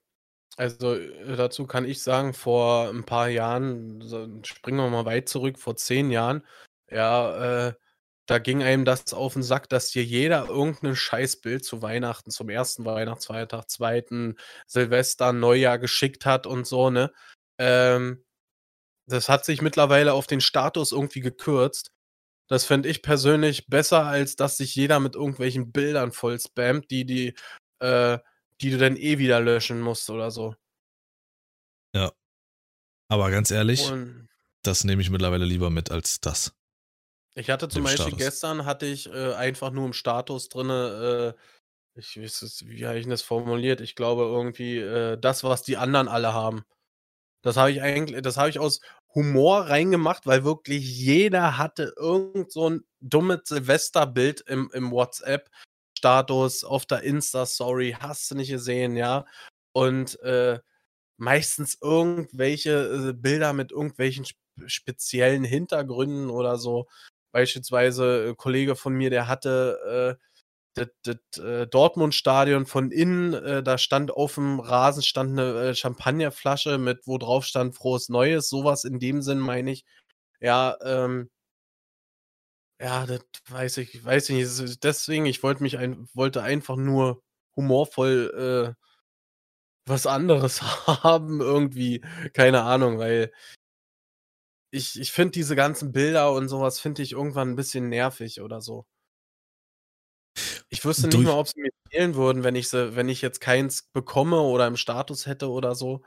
Also, äh, dazu kann ich sagen, vor ein paar Jahren, springen wir mal weit zurück, vor 10 Jahren, ja, äh, da ging einem das auf den Sack, dass dir jeder irgendein Scheißbild zu Weihnachten, zum ersten Weihnachtsfeiertag, zweiten Silvester, Neujahr geschickt hat und so, ne? Ähm, das hat sich mittlerweile auf den Status irgendwie gekürzt. Das fände ich persönlich besser, als dass sich jeder mit irgendwelchen Bildern voll spammt, die die äh, die du dann eh wieder löschen musst oder so. Ja. Aber ganz ehrlich, Und das nehme ich mittlerweile lieber mit als das. ich hatte zum Beispiel Status. gestern hatte ich, äh, einfach nur im Status drinne, äh, ich weiß es wie habe ich das formuliert? Ich glaube irgendwie, äh, das, was die anderen alle haben. Das habe ich eigentlich das habe ich aus Humor reingemacht, weil wirklich jeder hatte irgend so 'n dummes Silvesterbild im im WhatsApp-Status, auf der Insta-Story, hast du nicht gesehen, ja? Und, äh, meistens irgendwelche, äh, Bilder mit irgendwelchen sp speziellen Hintergründen oder so. Beispielsweise, äh, Kollege von mir, der hatte, äh, das das, äh, Dortmund-Stadion von innen, äh, da stand aufm Rasen stand 'ne, äh, Champagnerflasche mit wo drauf stand „Frohes Neues“, so was in dem Sinn, meine ich. Ja, ähm ja, das weiß ich weiß ich nicht. Deswegen, ich wollte mich ein wollte einfach nur humorvoll, äh, was anderes haben irgendwie, keine Ahnung, weil ich ich finde diese ganzen Bilder und so was finde ich irgendwann 'n bisschen nervig oder so. Ich wüsste nicht mal, ob sie mir fehlen würden, wenn ich sie wenn ich jetzt keins bekomme oder im Status hätte oder so,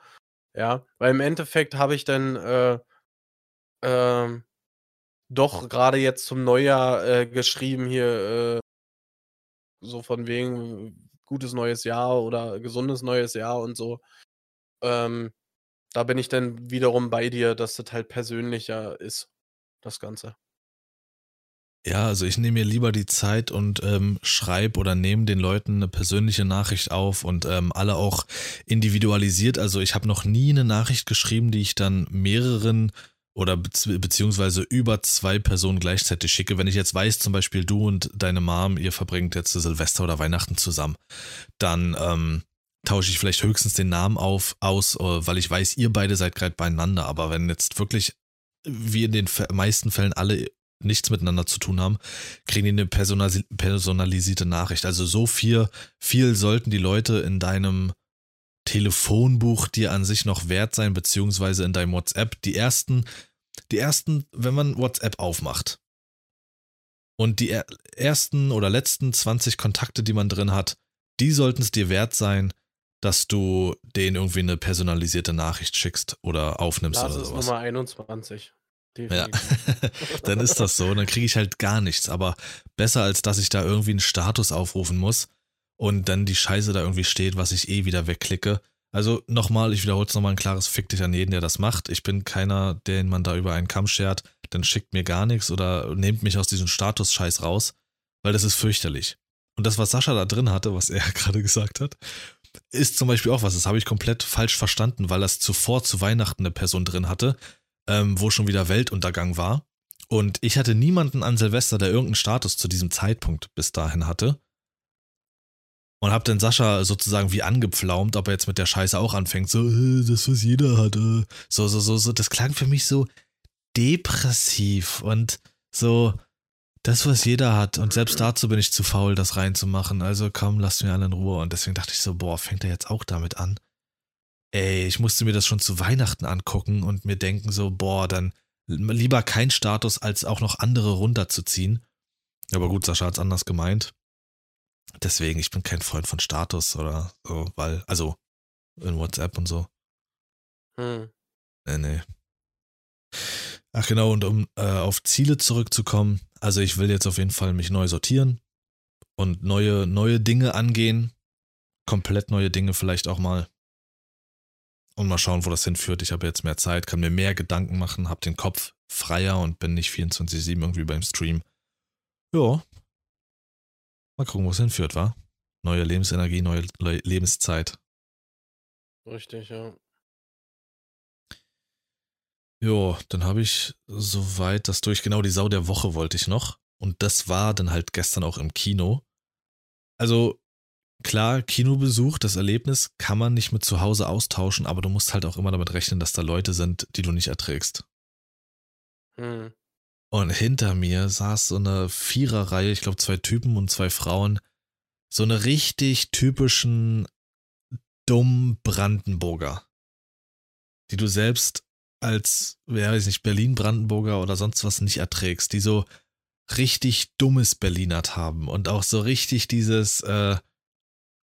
ja? Weil im Endeffekt habe ich dann, äh, ähm, doch grade jetzt zum Neujahr, äh, geschrieben hier, äh so von wegen gutes neues Jahr oder gesundes neues Jahr und so. Ähm, da bin ich dann wiederum bei dir, dass das halt persönlicher ist, das Ganze. Ja, also ich nehme mir lieber die Zeit und, ähm, schreibe oder nehme den Leuten 'ne persönliche Nachricht auf und, ähm, alle auch individualisiert. Also, ich habe noch nie 'ne Nachricht geschrieben, die ich dann mehreren oder bezieh beziehungsweise über 2 Personen gleichzeitig schicke. Wenn ich jetzt weiß, zum Beispiel du und deine Mom, ihr verbringt jetzt Silvester oder Weihnachten zusammen, dann, ähm, tausche ich vielleicht höchstens den Namen auf aus, äh, weil ich weiß, ihr beide seid grad beieinander. Aber wenn jetzt wirklich wie in den meisten Fällen alle nichts miteinander zu tun haben, kriegen die 'ne personasi personalisierte Nachricht. Also, so viel viel sollten die Leute in deinem Telefonbuch dir an sich noch wert sein, beziehungsweise in deinem WhatsApp. Die ersten die ersten wenn man WhatsApp aufmacht und die er ersten oder letzten 20 Kontakte, die man drin hat, die sollten's dir wert sein, dass du denen irgendwie 'ne personalisierte Nachricht schickst oder aufnimmst Das oder ist so was. Nummer 21. Ja, Definitiv. dann ist das so, dann kriege ich halt gar nichts. Aber besser, als dass ich da irgendwie 'n Status aufrufen muss und dann die Scheiße da irgendwie steht, was ich eh wieder wegklicke. Also, noch mal, ich wiederhole es noch mal 'n klares Fick dich an jeden, der das macht. Ich bin keiner, den man da über einen Kamm schert. Dann schickt mir gar nix oder nehmt mich aus diesem Status-Scheiß raus, weil das ist fürchterlich. Und das, was Sascha da drin hatte, was er grade gesagt hat, ist zum Beispiel auch was, das habe ich komplett falsch verstanden, weil das zuvor zu Weihnachten 'ne Person drin hatte, ähm, wo schon wieder Weltuntergang war. Und ich hatte niemanden an Silvester, der irgend 'n Status zu diesem Zeitpunkt bis dahin hatte. Und habe dann Sascha sozusagen wie angepflaumt, ob er jetzt mit der Scheiße auch anfängt, so: „Äh, das, was jeder hat, äh.“ So so so so das klang für mich so depressiv und so das, was jeder hat. Und selbst dazu bin ich zu faul, das reinzumachen. Also, komm, lasst mich alle in Ruhe. Und deswegen dachte ich so: „Boah, fängt er jetzt auch damit an?“ Ey, ich musste mir das schon zu Weihnachten angucken und mir denken so: „Boah, dann lieber kein Status, als auch noch andere runterzuziehen.“ Aber gut, Sascha hat's anders gemeint. Deswegen, ich bin kein Freund von Status oder so, weil also, in WhatsApp und so. Mhm. Ne, ne. Ach genau, und um, äh, auf Ziele zurückzukommen, also, ich will jetzt auf jeden Fall mich neu sortieren und neue neue Dinge angehen. Komplett neue Dinge vielleicht auch mal. Und mal schauen, wo das hinführt. Ich habe jetzt mehr Zeit, kann mir mehr Gedanken machen, habe den Kopf freier und bin nicht 24/7 irgendwie beim Stream. Ja. Mal gucken, wo's hinführt, wa? Neue Lebensenergie, neue lei Lebenszeit. Richtig, ja. Jo, dann habe ich soweit das durch. Genau, die Sau der Woche wollte ich noch. Und das war dann halt gestern auch im Kino. Also, klar, Kinobesuch, das Erlebnis kann man nicht mit zu Hause austauschen, aber du musst halt auch immer damit rechnen, dass da Leute sind, die du nicht erträgst. Hm. Und hinter mir saß so eine Viererreihe, ich glaube zwei Typen und zwei Frauen, so eine richtig typischen dummen Brandenburger, die du selbst als, ja, weiß nicht, Berlin-Brandenburger oder sonst was nicht erträgst, die so richtig dummes Berlinert haben und auch so richtig dieses, äh,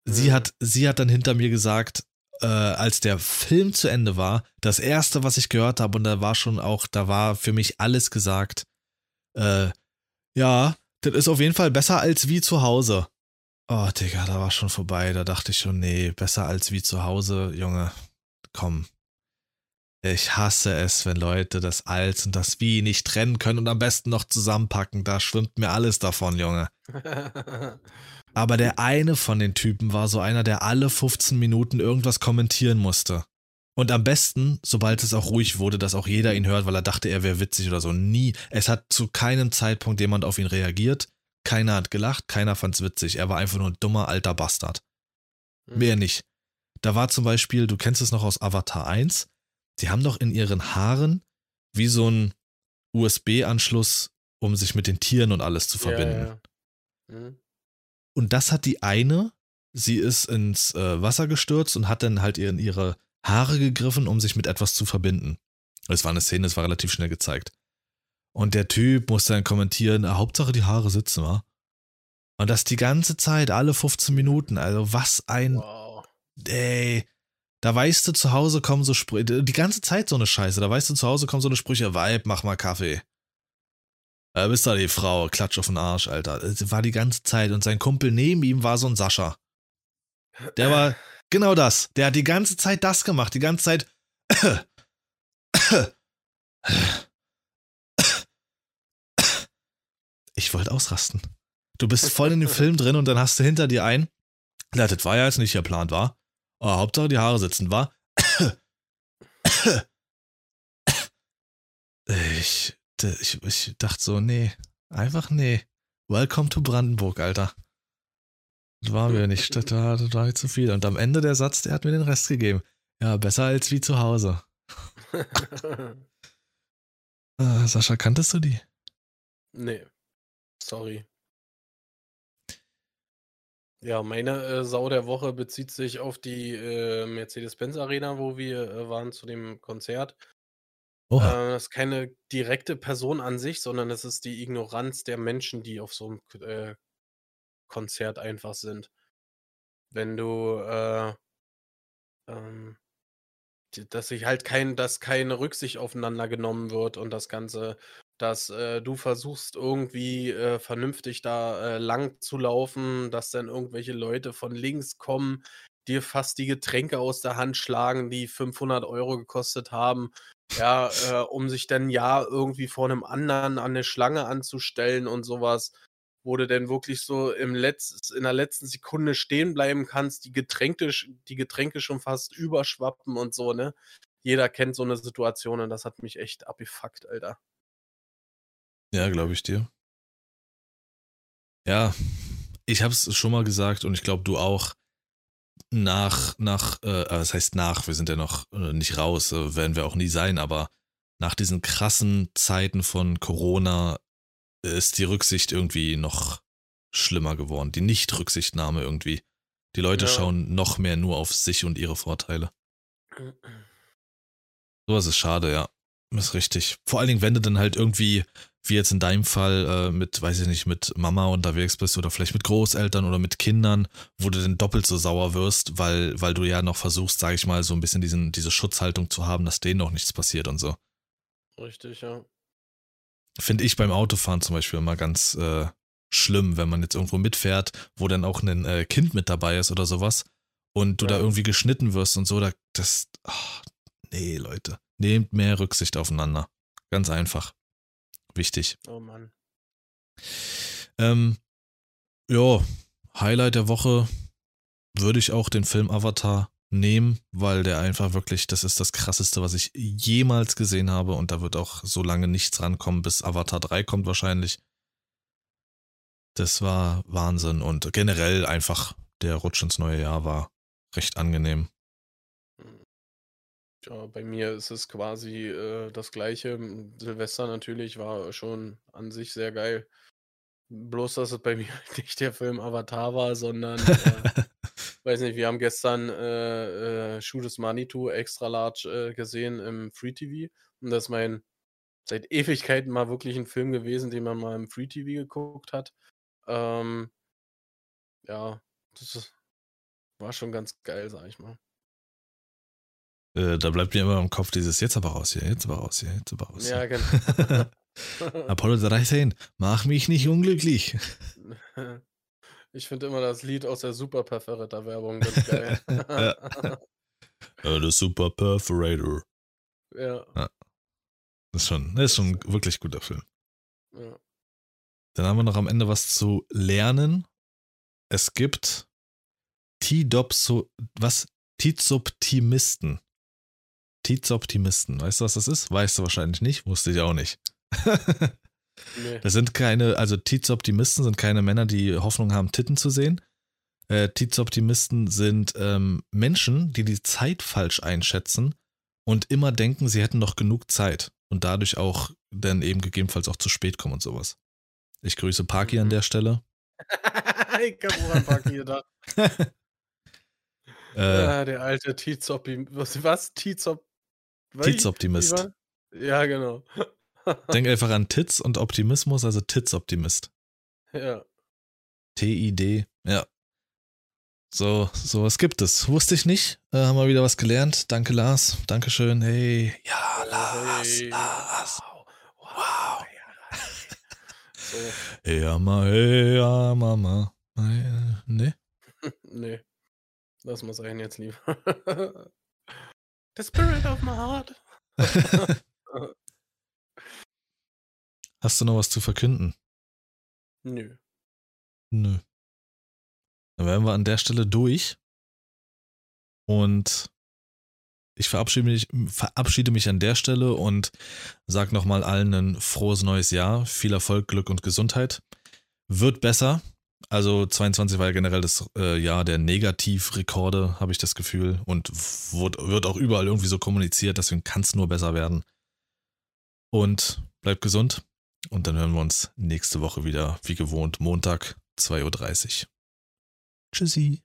sie Mhm. hat, sie hat dann hinter mir gesagt, äh, als der Film zu Ende war, das erste, was ich gehört habe, und da war schon auch, da war für mich alles gesagt, äh, ja, das ist auf jeden Fall besser als wie zu Hause. Oh, Digga, da war schon vorbei. Da dachte ich schon, nee, besser als wie zu Hause, Junge. Komm. Ich hasse es, wenn Leute das Als und das Wie nicht trennen können und am besten noch zusammenpacken. Da schwimmt mir alles davon, Junge. Aber der eine von den Typen war so einer, der alle 15 Minuten irgendwas kommentieren musste. Und am besten, sobald es auch ruhig wurde, dass auch jeder ihn hört, weil er dachte, er wäre witzig oder so. Nie. Es hat zu keinem Zeitpunkt jemand auf ihn reagiert. Keiner hat gelacht, keiner fand's witzig. Er war einfach nur ein dummer alter Bastard. Mehr nicht. Da war zum Beispiel, du kennst es noch aus Avatar 1, die haben doch in ihren Haaren wie so ein USB-Anschluss, um sich mit den Tieren und alles zu verbinden. Ja, ja. Hm. Und das hat die eine, sie ist ins äh, Wasser gestürzt und hat dann halt in ihre Haare gegriffen, um sich mit etwas zu verbinden. Es war eine Szene, es war relativ schnell gezeigt. Und der Typ musste dann kommentieren, "Ah, Hauptsache die Haare sitzen, wa? Und das die ganze Zeit, alle 15 Minuten. Also was ein, Wow. ey, da weißt du, zu Hause kommen so Sprüche, die ganze Zeit so eine Scheiße, da weißt du, zu Hause kommen so eine Sprüche, Weib, mach mal Kaffee. Äh, bist da die Frau, klatsch auf den Arsch, Alter. Das war die ganze Zeit und sein Kumpel neben ihm war so ein Sascha. Der war genau das. Der hat die ganze Zeit das gemacht, die ganze Zeit. Ich wollte ausrasten. Du bist voll in dem Film drin und dann hast du hinter dir ein. Ja, das war ja jetzt nicht geplant, war. Oh, Hauptsache die Haare sitzen, war. Ich, ich, ich dachte so, nee, einfach nee. Welcome to Brandenburg, Alter. Das war mir nicht, das war, das war zu viel. Und am Ende der Satz, der hat mir den Rest gegeben. Ja, besser als wie zu Hause. Äh, Sascha, kanntest du die? nee. Sorry. Ja, meine äh, Sau der Woche bezieht sich auf die äh, Mercedes-Benz Arena, wo wir äh, waren zu dem Konzert. Oha. Äh, das ist keine direkte Person an sich, sondern es ist die Ignoranz der Menschen, die auf so einem äh, Konzert einfach sind. Wenn du, äh, ähm, dass sich halt kein, dass keine Rücksicht aufeinander genommen wird und das Ganze, dass äh, du versuchst irgendwie äh, vernünftig da äh, lang zu laufen, dass dann irgendwelche Leute von links kommen, dir fast die Getränke aus der Hand schlagen, die 500 Euro gekostet haben, ja, äh, um sich dann ja irgendwie vor einem anderen an eine Schlange anzustellen und sowas, wo du denn wirklich so im Letz in der letzten Sekunde stehen bleiben kannst, die Getränke, die Getränke schon fast überschwappen und so, ne? Jeder kennt so eine Situation und das hat mich echt abgefuckt, Alter. Ja, glaube ich dir. Ja, ich habe es schon mal gesagt und ich glaube du auch. Nach, nach, äh, das heißt nach, wir sind ja noch äh, nicht raus, äh, werden wir auch nie sein, aber nach diesen krassen Zeiten von Corona ist die Rücksicht irgendwie noch schlimmer geworden. Die Nicht-Rücksichtnahme irgendwie. Die Leute Ja. schauen noch mehr nur auf sich und ihre Vorteile. Sowas ist schade, ja. Ist richtig. Vor allen Dingen, wenn du dann halt irgendwie, wie jetzt in deinem Fall, äh, mit, weiß ich nicht, mit Mama unterwegs bist oder vielleicht mit Großeltern oder mit Kindern, wo du dann doppelt so sauer wirst, weil, weil du ja noch versuchst, sag ich mal, so ein bisschen diesen, diese Schutzhaltung zu haben, dass denen noch nichts passiert und so. Richtig, ja. Finde ich beim Autofahren zum Beispiel immer ganz äh, schlimm, wenn man jetzt irgendwo mitfährt, wo dann auch ein äh, Kind mit dabei ist oder sowas und du da Ja. irgendwie geschnitten wirst und so, da, das, ah, nee, Leute, nehmt mehr Rücksicht aufeinander. Ganz einfach. Wichtig. Oh Mann. Ähm, ja, Highlight der Woche würde ich auch den Film Avatar nehmen, weil der einfach wirklich, das ist das krasseste, was ich jemals gesehen habe und da wird auch so lange nichts rankommen, bis Avatar 3 kommt wahrscheinlich. Das war Wahnsinn und generell einfach der Rutsch ins neue Jahr war recht angenehm. Ja, bei mir ist es quasi äh, das gleiche. Silvester natürlich war schon an sich sehr geil. Bloß, dass es bei mir nicht der Film Avatar war, sondern äh, weiß nicht, wir haben gestern äh, äh, Shoot is Manitou extra large äh, gesehen im Free TV. Und das ist mein seit Ewigkeiten mal wirklich ein Film gewesen, den man mal im Free TV geguckt hat. Ähm, ja, das war schon ganz geil, sag ich mal. Äh, da bleibt mir immer im Kopf dieses jetzt aber raus hier, jetzt aber raus hier, jetzt aber raus. Ja, genau. Apollo 13, mach mich nicht unglücklich. Ich finde immer das Lied aus der Super Perforator Werbung ganz geil. ja. The Super Perforator. Ja. ja. Das ist schon, das ist schon ein wirklich guter Film. Ja. Dann haben wir noch am Ende was zu lernen. Es gibt T-Dopso, was? Tizoptimisten. Tizoptimisten. Weißt du, was das ist? Weißt du wahrscheinlich nicht, wusste ich auch nicht. nee. Das sind keine, also Tizoptimisten sind keine Männer, die Hoffnung haben, Titten zu sehen. Äh, Tizoptimisten sind ähm, Menschen, die die Zeit falsch einschätzen und immer denken, sie hätten noch genug Zeit und dadurch auch dann eben gegebenenfalls auch zu spät kommen und sowas. Ich grüße Parky mhm. an der Stelle. ich hab auch an Parky gedacht. äh, ja, der alte Tizoptimist. Was? was? Tizop Tizoptimist. Ja, genau. Denk einfach an Tits und Optimismus, also Tits-Optimist. Ja. T-I-D, ja. So, sowas gibt es. Wusste ich nicht. Äh, haben wir wieder was gelernt. Danke, Lars. Dankeschön. Hey. Ja, Lars. Hey. Lars. Wow. wow. So. Ja, ma, hey, ja, Mama. Nee? nee. Lass mal sein jetzt lieber. The spirit of my heart. Hast du noch was zu verkünden? Nö. Nö. Dann wären wir an der Stelle durch. Und ich verabschiede mich, verabschiede mich an der Stelle und sage nochmal allen ein frohes neues Jahr. Viel Erfolg, Glück und Gesundheit. Wird besser. Also 22 war ja generell das äh, Jahr der Negativrekorde, habe ich das Gefühl. Und wird, wird auch überall irgendwie so kommuniziert, deswegen kann es nur besser werden. Und bleibt gesund. Und dann hören wir uns nächste Woche wieder, wie gewohnt, Montag, 2.30 Uhr. Tschüssi.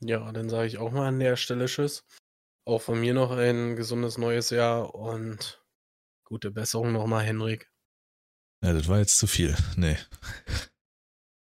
Ja, dann sage ich auch mal an der Stelle Tschüss. Auch von mir noch ein gesundes neues Jahr und gute Besserung nochmal, Henrik. Ja, das war jetzt zu viel. Nee.